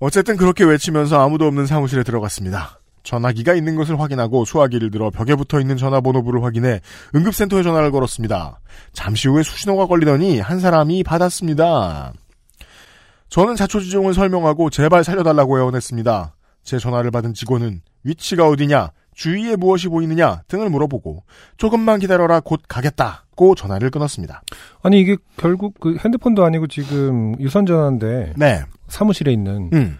A: 어쨌든 그렇게 외치면서 아무도 없는 사무실에 들어갔습니다. 전화기가 있는 것을 확인하고 수화기를 들어 벽에 붙어 있는 전화번호부를 확인해 응급센터에 전화를 걸었습니다. 잠시 후에 수신호가 걸리더니 한 사람이 받았습니다. 저는 자초지종을 설명하고 제발 살려달라고 애원했습니다. 제 전화를 받은 직원은 위치가 어디냐, 주위에 무엇이 보이느냐 등을 물어보고 조금만 기다려라 곧 가겠다고 전화를 끊었습니다.
B: 아니, 이게 결국 그 핸드폰도 아니고 지금 유선 전화인데,
A: 네,
B: 사무실에 있는,
A: 음,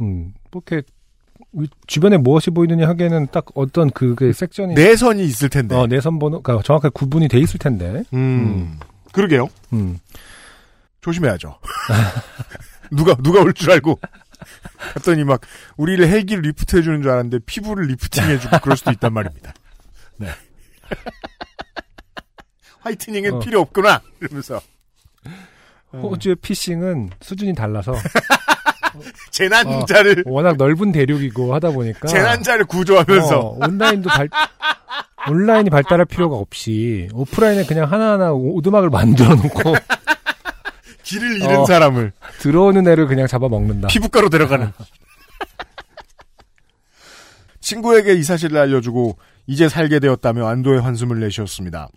B: 음, 뭐 이렇게, 위- 주변에 무엇이 보이느냐 하기에는 딱 어떤 그게 섹션이,
A: 내선이 있을 텐데.
B: 어, 내선 번호, 그러니까 정확하게 구분이 돼 있을 텐데,
A: 음, 그러게요.
B: 음.
A: 조심해야죠. 누가 누가 올 줄 알고 갔더니 막 우리를 헬기를 리프트 해주는 줄 알았는데 피부를 리프팅 해주고 그럴 수도 있단 말입니다. 네. whitening은
B: 어.
A: 필요 없구나 이러면서
B: 호주의 피싱은 수준이 달라서,
A: 재난자를
B: 워낙 넓은 대륙이고 하다 보니까,
A: 재난자를 구조하면서
B: 어, 온라인도 발, 온라인이 발달할 필요가 없이 오프라인에 그냥 하나하나 오- 오두막을 만들어 놓고
A: 길을 잃은
B: 어.
A: 사람을
B: 들어오는 애를 그냥 잡아먹는다.
A: 피부과로 데려가는. 친구에게 이 사실을 알려주고 이제 살게 되었다며 안도의 한숨을 내쉬었습니다.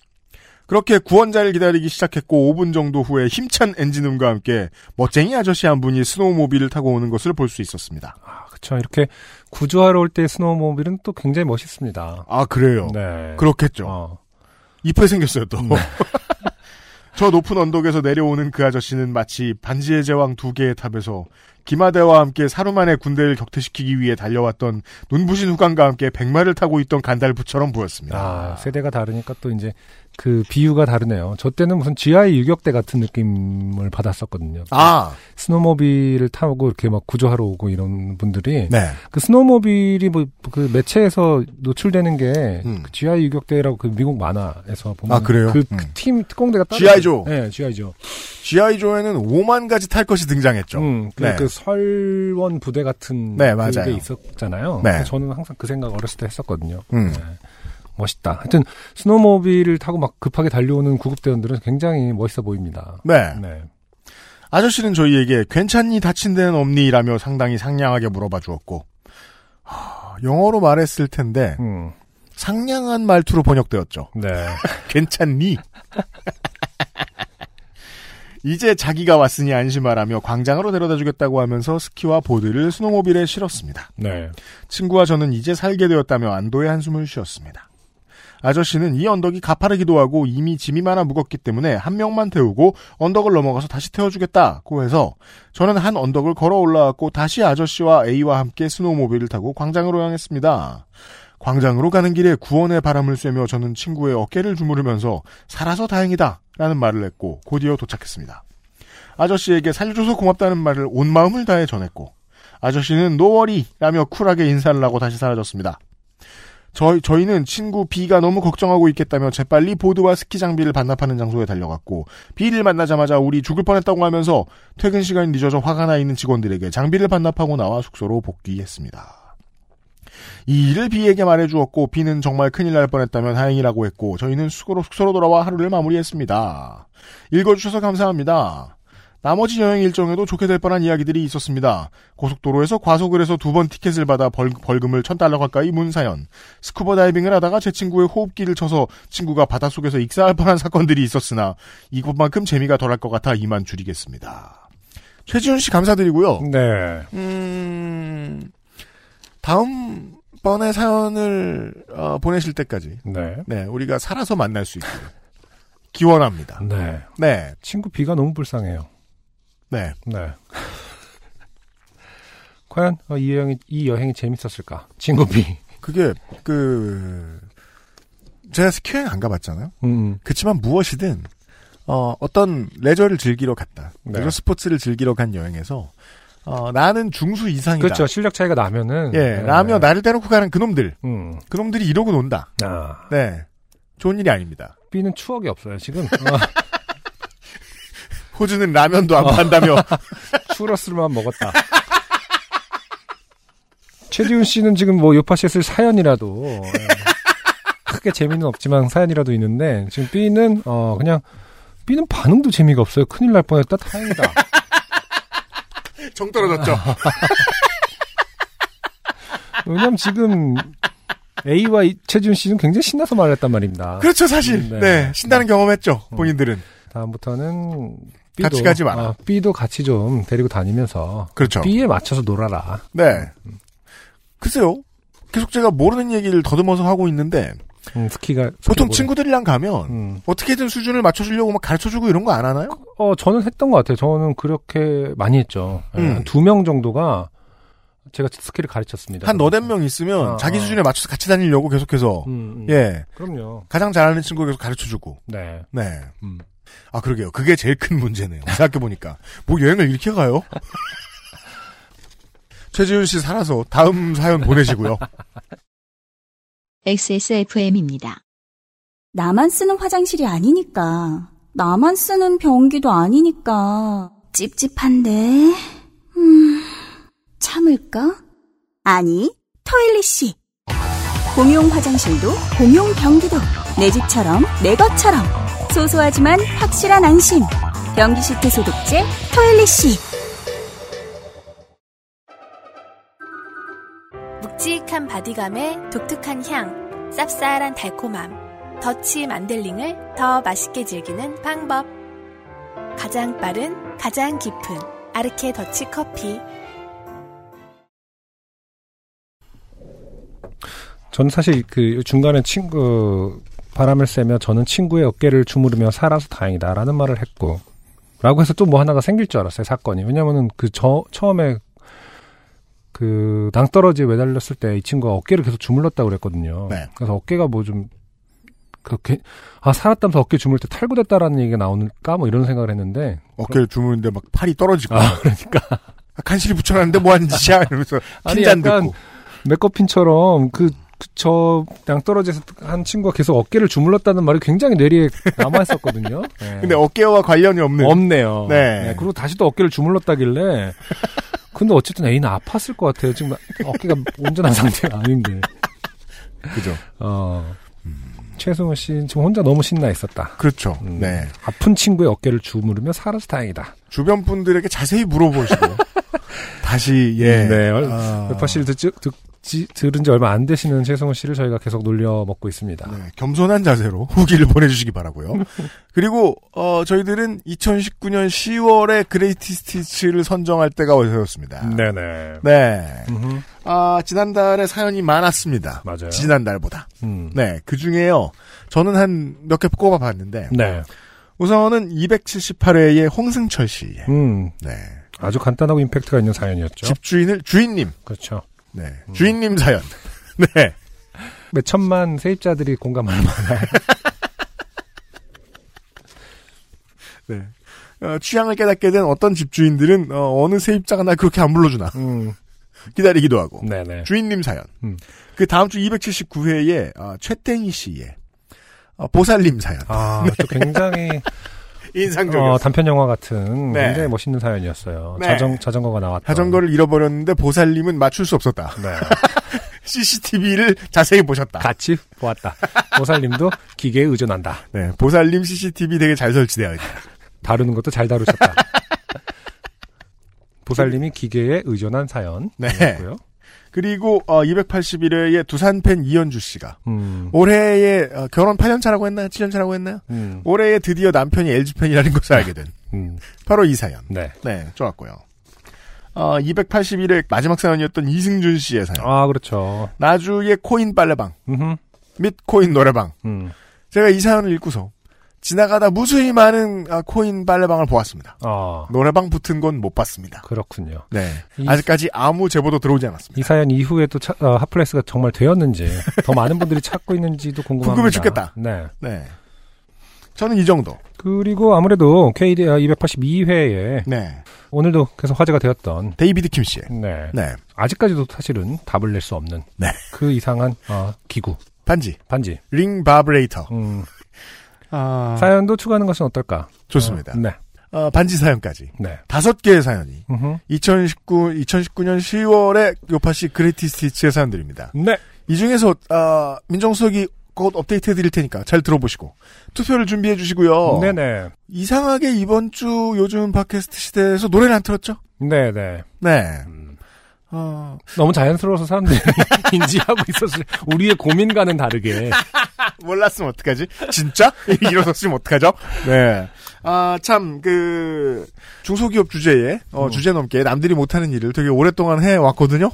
A: 그렇게 구원자를 기다리기 시작했고 5분 정도 후에 힘찬 엔진음과 함께 멋쟁이 아저씨 한 분이 스노우모빌을 타고 오는 것을 볼 수 있었습니다.
B: 아, 그쵸. 이렇게 구조하러 올 때 스노우모빌은 또 굉장히 멋있습니다.
A: 아 그래요?
B: 네.
A: 그렇겠죠.
B: 어.
A: 이쁘게 생겼어요 또.
B: 네.
A: 저 높은 언덕에서 내려오는 그 아저씨는 마치 반지의 제왕 두 개의 탑에서 기마대와 함께 사루만의 군대를 격퇴시키기 위해 달려왔던 눈부신 후광과 함께 백마를 타고 있던 간달프처럼 보였습니다.
B: 아, 세대가 다르니까 또 이제 그 비유가 다르네요. 저 때는 무슨 GI 유격대 같은 느낌을 받았었거든요.
A: 아,
B: 스노모빌을 타고 이렇게 막 구조하러 오고 이런 분들이
A: 네.
B: 그 스노모빌이 뭐 그 매체에서 노출되는 게
A: 음.
B: 그 GI 유격대라고 그 미국 만화에서 보면
A: 아, 그래요?
B: 그
A: 음.
B: 팀 특공대가 따로
A: G.I. 조.
B: 네, GI 조.
A: G.I. 조에는 5만 가지 탈 것이 등장했죠.
B: 음, 그,
A: 네.
B: 그 설원 부대 같은
A: 네,
B: 그게
A: 맞아요.
B: 있었잖아요.
A: 네.
B: 저는 항상 그 생각 어렸을 때 했었거든요.
A: 음.
B: 네. 멋있다. 하여튼 스노모빌을 타고 막 급하게 달려오는 구급대원들은 굉장히 멋있어 보입니다.
A: 네.
B: 네.
A: 아저씨는 저희에게 괜찮니 다친 데는 없니? 라며 상당히 상냥하게 물어봐 주었고 하, 영어로 말했을 텐데
B: 음,
A: 상냥한 말투로 번역되었죠.
B: 네.
A: 괜찮니? 이제 자기가 왔으니 안심하라며 광장으로 데려다 주겠다고 하면서 스키와 보드를 스노모빌에 실었습니다.
B: 네.
A: 친구와 저는 이제 살게 되었다며 안도의 한숨을 쉬었습니다. 아저씨는 이 언덕이 가파르기도 하고 이미 짐이 많아 무겁기 때문에 한 명만 태우고 언덕을 넘어가서 다시 태워주겠다고 해서 저는 한 언덕을 걸어 올라왔고 다시 아저씨와 A와 함께 스노우모빌을 타고 광장으로 향했습니다. 광장으로 가는 길에 구원의 바람을 쐬며 저는 친구의 어깨를 주무르면서 살아서 다행이다 라는 말을 했고 곧이어 도착했습니다. 아저씨에게 살려줘서 고맙다는 말을 온 마음을 다해 전했고 아저씨는 no worry 라며 쿨하게 인사를 하고 다시 사라졌습니다. 저희, 저희는 친구 B가 너무 걱정하고 있겠다며 재빨리 보드와 스키 장비를 반납하는 장소에 달려갔고, B를 만나자마자 우리 죽을 뻔했다고 하면서 퇴근 시간이 늦어져 화가 나 있는 직원들에게 장비를 반납하고 나와 숙소로 복귀했습니다. 이 일을 B에게 말해주었고, B는 정말 큰일 날 뻔했다면 다행이라고 했고, 저희는 숙소로, 숙소로 돌아와 하루를 마무리했습니다. 읽어주셔서 감사합니다. 나머지 여행 일정에도 좋게 될 뻔한 이야기들이 있었습니다. 고속도로에서 과속을 해서 두 번 티켓을 받아 벌, 벌금을 1000달러 가까이 문 사연. 스쿠버 다이빙을 하다가 제 친구의 호흡기를 쳐서 친구가 바닷속에서 익사할 뻔한 사건들이 있었으나 이것만큼 재미가 덜할 것 같아 이만 줄이겠습니다. 최지훈 씨 감사드리고요.
B: 네.
A: 음, 다음 번에 사연을 어, 보내실 때까지
B: 네.
A: 네 우리가 살아서 만날 수 있기를 기원합니다.
B: 네.
A: 네,
B: 친구 B가 너무 불쌍해요.
A: 네.
B: 네. 과연 어, 이 여행이 이 여행이 재밌었을까? 친구 B.
A: 그게 그 제가 스키 여행 안 가봤잖아요.
B: 음.
A: 그렇지만 무엇이든 어, 어떤 레저를 즐기러 갔다.
B: 네.
A: 레저 스포츠를 즐기러 간 여행에서 어, 나는 중수 이상이다.
B: 그렇죠. 실력 차이가 나면은
A: 예,
B: 네.
A: 라며 나를 대놓고 가는 그놈들.
B: 음.
A: 그놈들이 이러고 논다.
B: 아.
A: 네. 좋은 일이 아닙니다.
B: B는 추억이 없어요, 지금. 어,
A: 호주는 라면도 안 판다며.
B: 추러스만 먹었다. 최지훈 씨는 지금 뭐 요파시에 쓸 사연이라도 예. 크게 재미는 없지만 사연이라도 있는데 지금 B는 어 그냥 B는 반응도 재미가 없어요. 큰일 날 뻔했다. 다행이다.
A: 정 떨어졌죠.
B: 왜냐면 지금 A와 이- 최지훈 씨는 굉장히 신나서 말했단 말입니다.
A: 그렇죠, 사실.
B: 네.
A: 네. 신나는 경험했죠. 본인들은.
B: 다음부터는 B도,
A: 같이 가지 마라.
B: 어, B도 같이 좀 데리고 다니면서
A: 그렇죠.
B: B에 맞춰서 놀아라.
A: 네. 글쎄요. 계속 제가 모르는 얘기를 더듬어서 하고 있는데
B: 음, 스키가
A: 보통
B: 스키보드.
A: 친구들이랑 가면
B: 음.
A: 어떻게든 수준을 맞춰주려고 막 가르쳐주고 이런 거 안 하나요?
B: 어, 저는 했던 것 같아요. 저는 그렇게 많이 했죠.
A: 음.
B: 두명 정도가 제가 스키를 가르쳤습니다.
A: 한 너댓 명 있으면
B: 어,
A: 자기
B: 어.
A: 수준에 맞춰서 같이 다니려고 계속해서
B: 음, 음.
A: 예
B: 그럼요.
A: 가장 잘하는 친구 계속 가르쳐주고
B: 네.
A: 네.
B: 음.
A: 아 그러게요. 그게 제일 큰 문제네요. 생각해 보니까 뭐 여행을 이렇게 가요? 최지훈 씨 살아서 다음 사연 보내시고요.
F: XSFM입니다.
H: 나만 쓰는 화장실이 아니니까. 나만 쓰는 변기도 아니니까. 찝찝한데. 음, 참을까? 아니, 토일리 씨. 공용 화장실도 공용 변기도 내 집처럼 내 것처럼 소소하지만 확실한 안심. 변기 시트 소독제 토일리씨.
G: 묵직한 바디감에 독특한 향, 쌉쌀한 달콤함, 더치 만델링을 더 맛있게 즐기는 방법. 가장 빠른, 가장 깊은 아르케 더치 커피.
B: 저는 사실 그 중간에 친구 바람을 쐬며 저는 친구의 어깨를 주무르며 살아서 다행이다라는 말을 했고 라고 해서 또 뭐 하나가 생길 줄 알았어요 사건이. 왜냐면은 그 저 처음에 그 낭떠러지에 매달렸을 때 이 친구가 어깨를 계속 주물렀다고 그랬거든요.
A: 네.
B: 그래서 어깨가 뭐좀 그렇게 아 살았다면서 어깨 주물 때 탈구됐다라는 얘기가 나오는가? 뭐 이런 생각을 했는데.
A: 어깨를 주무는데 막 팔이 떨어지고
B: 아 그러니까.
A: 아, 간신히 붙여놨는데 뭐 하는 짓이야 이러면서
B: 아니,
A: 핀잔
B: 약간
A: 듣고.
B: 맥커핀처럼 그, 그, 저, 낭떠러지에서 한 친구가 계속 어깨를 주물렀다는 말이 굉장히 뇌리에 남아있었거든요. 네.
A: 근데 어깨와 관련이 없는
B: 없네요.
A: 네.
B: 그리고 다시 또 어깨를 주물렀다길래. 근데 어쨌든 애는 아팠을 것 같아요. 지금 어깨가 온전한 상태가 아닌데.
A: 그죠
B: 어. 최승우 씨 지금 혼자 너무 신나 있었다.
A: 그렇죠
B: 음.
A: 네
B: 아픈 친구의 어깨를 주무르며 살아서 다행이다.
A: 주변 분들에게 자세히 물어보시고 다시 예
B: 네.
A: 아,
B: 웨파씨를 듣, 듣, 지- 들은 지 얼마 안 되시는 최승우 씨를 저희가 계속 놀려 먹고 있습니다.
A: 네, 겸손한 자세로 후기를 보내주시기 바라고요. 그리고 어, 저희들은 2019년 10월에 그레이티 스티치를 선정할 때가 되었습니다.
B: 네네.
A: 네.
B: 음흠.
A: 아, 지난달에 사연이 많았습니다.
B: 맞아요.
A: 지난달보다.
B: 음.
A: 네, 그 중에요. 저는 한 몇 개 꼽아봤는데,
B: 네.
A: 우선은 278회의 홍승철 씨.
B: 음.
A: 네.
B: 아주 간단하고 임팩트가 있는 사연이었죠.
A: 집주인을, 주인님.
B: 그렇죠.
A: 네. 주인님 사연. 네.
B: 몇 천만 세입자들이 공감할 만한.
A: 네. 어, 취향을 깨닫게 된 어떤 집주인들은, 어, 느 세입자가 날 그렇게 안 불러주나.
B: 음.
A: 기다리기도 하고.
B: 네네.
A: 주인님 사연.
B: 음.
A: 그 다음 주 279회에 어, 최땡희 씨의 어, 보살님 사연.
B: 아, 또 굉장히
A: 인상적이었어요.
B: 어, 단편 영화 같은
A: 네.
B: 굉장히 멋있는 사연이었어요.
A: 네.
B: 자전 자전거가 나왔다.
A: 자전거를 잃어버렸는데 보살님은 맞출 수 없었다.
B: 네.
A: CCTV를 자세히 보셨다.
B: 같이 보았다. 보살님도 기계에 의존한다.
A: 네, 보살님 CCTV 되게 잘 설치되어 있다.
B: 다루는 것도 잘 다루셨다. 보살님이 기계에 의존한 사연이었고요.
A: 네. 그리고 어, 281회에 두산 팬 이현주 씨가
B: 음,
A: 올해에 어, 결혼 8년 차라고 했나요? 7년 차라고 했나요?
B: 음,
A: 올해에 드디어 남편이 LG 팬이라는 것을 알게 된
B: 음,
A: 바로 이 사연.
B: 네.
A: 네, 좋았고요. 어, 281회 마지막 사연이었던 이승준 씨의 사연.
B: 아, 그렇죠.
A: 나주의 코인 빨래방
B: 음,
A: 및 코인 노래방.
B: 음,
A: 제가 이 사연을 읽고서 지나가다 무수히 많은 아, 코인 빨래방을 보았습니다.
B: 아,
A: 노래방 붙은 건 못 봤습니다.
B: 그렇군요.
A: 네.
B: 이-
A: 아직까지 아무 제보도 들어오지 않았습니다.
B: 이 사연 이후에도 차- 어, hot place가 정말 되었는지 더 많은 분들이 찾고 있는지도 궁금합니다.
A: 궁금해 죽겠다.
B: 네.
A: 네. 저는 이 정도.
B: 그리고 아무래도 KD 282회에
A: 네.
B: 오늘도 계속 화제가 되었던
A: 데이비드 킴 씨의.
B: 네.
A: 네.
B: 아직까지도 사실은 답을 낼 수 없는
A: 네.
B: 그 이상한 어, 기구
A: 반지.
B: 반지
A: 링 바이브레이터.
B: 음,
A: 아,
B: 사연도 추가하는 것은 어떨까?
A: 좋습니다.
B: 어, 네,
A: 어, 반지 사연까지.
B: 네.
A: 다섯 개의 사연이
B: 음흠.
A: 2019, 2019년 10월에 요파씨 Greatest Hits의 사연들입니다.
B: 네.
A: 이 중에서, 어, 민정수석이 곧 업데이트 해드릴 테니까 잘 들어보시고 투표를 준비해 주시고요.
B: 네네.
A: 이상하게 이번 주 요즘 팟캐스트 시대에서 노래를 안 틀었죠?
B: 네네.
A: 네.
B: 음,
A: 어,
B: 너무 자연스러워서 사람들이 인지하고 있었을 우리의 고민과는 다르게
A: 몰랐으면 어떡하지? 진짜? 일어섰으면 어떡하죠? 네. 아, 참, 그, 중소기업 주제에, 어,
B: 음.
A: 주제 넘게 남들이 못하는 일을 되게 오랫동안 해왔거든요?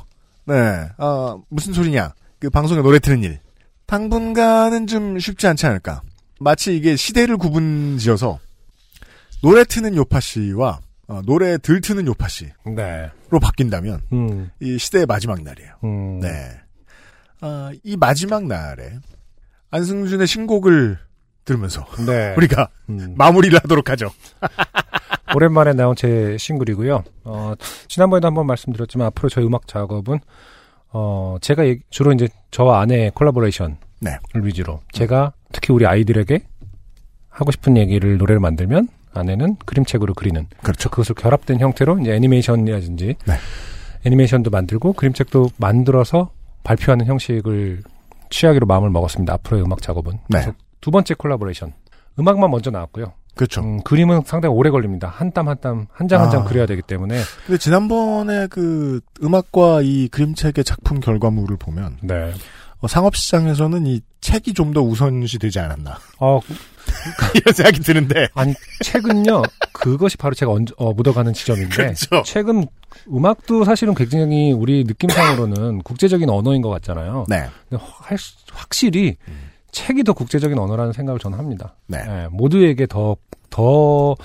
A: 네. 어, 무슨 소리냐? 그 방송에 노래 트는 일. 당분간은 좀 쉽지 않지 않을까. 마치 이게 시대를 구분 지어서, 노래 트는 요파 씨와, 어, 노래 들 트는 요파 씨로
B: 네.
A: 바뀐다면,
B: 음,
A: 이 시대의 마지막 날이에요.
B: 음,
A: 네. 아, 이 마지막 날에 안승준의 신곡을 들으면서
B: 네.
A: 우리가
B: 음.
A: 마무리를 하도록 하죠.
B: 오랜만에 나온 제 싱글이고요. 어, 지난번에도 한번 말씀드렸지만 앞으로 저희 음악 작업은 어, 제가 얘기- 주로 이제 저와 아내의 콜라보레이션을
A: 네.
B: 위주로 제가 특히 우리 아이들에게 하고 싶은 얘기를 노래를 만들면 아내는 그림책으로 그리는
A: 그렇죠.
B: 그것을 결합된 형태로 이제 애니메이션이라든지
A: 네.
B: 애니메이션도 만들고 그림책도 만들어서 발표하는 형식을 취하기로 마음을 먹었습니다. 앞으로의 음악 작업은.
A: 네.
B: 두 번째 콜라보레이션. 음악만 먼저 나왔고요.
A: 그렇죠.
B: 음, 그림은 상당히 오래 걸립니다. 한 땀 한 땀, 한 장 한장
A: 아.
B: 그려야 되기 때문에.
A: 근데 지난번에 그 음악과 이 그림책의 작품 결과물을 보면
B: 네.
A: 어, 상업시장에서는 이 책이 좀 더 우선시 되지 않았나
B: 어,
A: 이런 생각이 드는데
B: 아니, 책은요, 그것이 바로 제가 얹- 어, 묻어가는 지점인데.
A: 그렇죠.
B: 책은 음악도 사실은 굉장히 우리 느낌상으로는 국제적인 언어인 것 같잖아요.
A: 네.
B: 근데 확실히 책이 더 국제적인 언어라는 생각을 저는 합니다.
A: 네.
B: 예, 모두에게 더, 더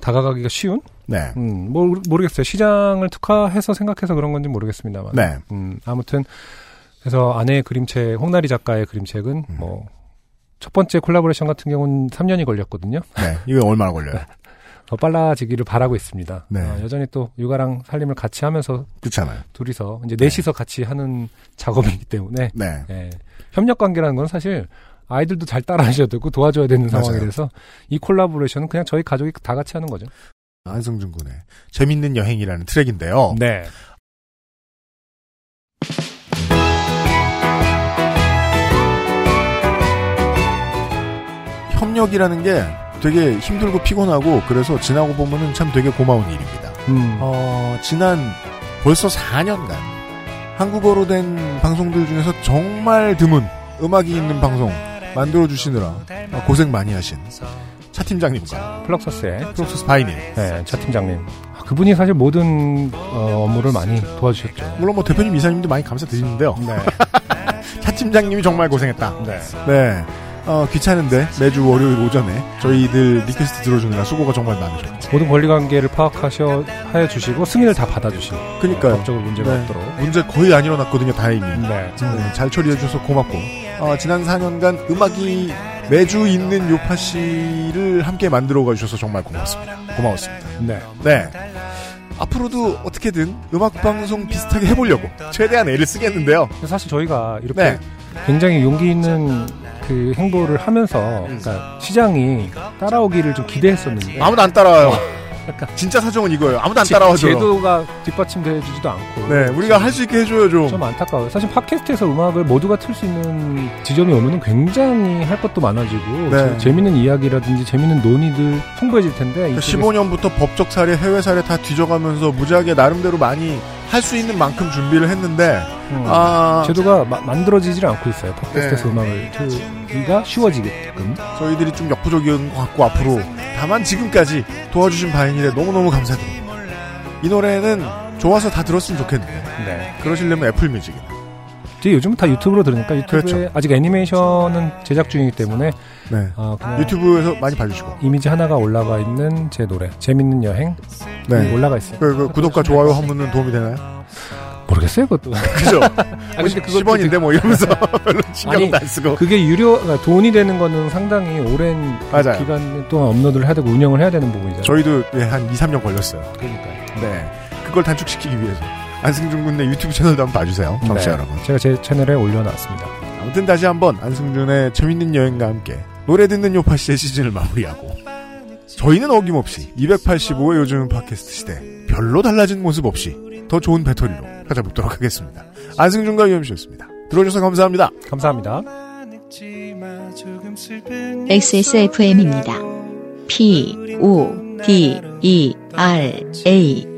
B: 다가가기가 쉬운?
A: 네.
B: 음, 모, 모르겠어요. 시장을 특화해서 생각해서 그런 건지 모르겠습니다만.
A: 네.
B: 음, 아무튼, 그래서 아내의 그림책, 홍나리 작가의 그림책은
A: 음.
B: 뭐, 첫 번째 콜라보레이션 같은 경우는 3년이 걸렸거든요.
A: 네. 이거 얼마나 걸려요?
B: 더 빨라지기를 바라고 있습니다.
A: 네.
B: 어, 여전히 또 육아랑 살림을 같이 하면서
A: 그렇잖아요.
B: 둘이서 이제 넷이서 같이 하는 작업이기 때문에
A: 네.
B: 예, 협력 관계라는 건 사실 아이들도 잘 따라하셔야 되고 도와줘야 되는
A: 맞아요.
B: 상황이라서 이 콜라보레이션은 그냥 저희 가족이 다 같이 하는 거죠.
A: 안승준 군의 재밌는 여행이라는 트랙인데요.
B: 네.
A: 협력이라는 게 되게 힘들고 피곤하고 그래서 지나고 보면은 참 되게 고마운 일입니다.
B: 음.
A: 어, 지난 벌써 4년간 한국어로 된 방송들 중에서 정말 드문 음악이 있는 방송 만들어 주시느라 고생 많이 하신 차 팀장님과
B: 플럭서스의
A: 프로세스 바이님
B: 네, 차 팀장님. 아, 그분이 사실 모든 어, 업무를 많이 도와주셨죠.
A: 물론 뭐 대표님 이사님도 많이 감사드리는데요.
B: 네.
A: 차 팀장님이 정말 고생했다.
B: 네.
A: 네. 어, 귀찮은데 매주 월요일 오전에 저희들 request 들어주느라 수고가 정말 많으셨고.
B: 모든 권리 관계를 파악하셔 해 주시고 승인을 다 받아 주시고
A: 그러니까요.
B: 법적으로 문제가
A: 네.
B: 없도록.
A: 문제 거의 안 일어났거든요, 다행히.
B: 네.
A: 네, 잘 처리해줘서 고맙고. 어, 지난 4년간 음악이 매주 있는 요파씨를 함께 만들어 가주셔서 정말 고맙습니다. 고마웠습니다.
B: 네.
A: 네. 앞으로도 어떻게든 음악 방송 비슷하게 해보려고 최대한 애를 쓰겠는데요.
B: 사실 저희가 이렇게
A: 네.
B: 굉장히 용기 있는 그 행보를 하면서 그러니까 시장이 따라오기를 좀 기대했었는데
A: 아무도 안 따라와요. 진짜 사정은 이거예요. 아무도 안
B: 제-
A: 따라와줘요.
B: 제도가 뒷받침돼 주지도 않고
A: 네, 우리가 할 수 있게 해줘요 좀.
B: 좀 안타까워요. 사실 팟캐스트에서 음악을 모두가 틀 수 있는 지점이 오면은 굉장히 할 것도 많아지고
A: 네.
B: 재- 재밌는 이야기라든지 재밌는 논의들 풍부해질 텐데 이쪽에서
A: 15년부터 법적 사례, 해외 사례 다 뒤져가면서 무지하게 나름대로 많이 할 수 있는 만큼 준비를 했는데
B: 음,
A: 아
B: 제도가 마- 만들어지질 않고 있어요. 팟캐스트에서
A: 네.
B: 음악을 틀기가 쉬워지게끔.
A: 저희들이 좀 역부족인 것 같고 앞으로 다만 지금까지 도와주신 바인일에 너무너무 감사드립니다. 이 노래는 좋아서 다 들었으면 좋겠는데
B: 네.
A: 그러시려면 애플뮤직
B: 이 제 요즘은 다 유튜브로 들으니까 유튜브에
A: 그렇죠.
B: 아직 애니메이션은 제작 중이기 때문에
A: 네.
B: 어,
A: 유튜브에서 많이 봐주시고
B: 이미지 하나가 올라가 있는 제 노래 재밌는 여행
A: 네.
B: 올라가 있어요.
A: 그, 그 구독과 좋아요 하면은 도움이 되나요?
B: 모르겠어요 그것도.
A: 그죠?
B: 아, 근데 그것도
A: 10원인데 뭐 이러면서 별로 신경도 안 쓰고
B: 그게 유료 그러니까 돈이 되는 거는 상당히 오랜
A: 맞아요.
B: 기간 동안 업로드를 해야 되고 운영을 해야 되는 부분이잖아요.
A: 저희도 예, 한 2, 3년 걸렸어요.
B: 그러니까요.
A: 네. 그걸 단축시키기 위해서 안승준 군의 유튜브 채널도 한번 봐주세요. 청취자
B: 네.
A: 여러분.
B: 제가 제 채널에 올려놨습니다.
A: 아무튼 다시 한번 안승준의 재밌는 여행과 함께 노래 듣는 요파 씨의 시즌을 마무리하고 저희는 어김없이 285의 요즘 팟캐스트 시대 별로 달라진 모습 없이 더 좋은 배터리로 찾아뵙도록 하겠습니다. 안승준과 유엠씨였습니다. 들어주셔서 감사합니다.
B: 감사합니다.
F: XSFM입니다. P, O, D, E, R, A.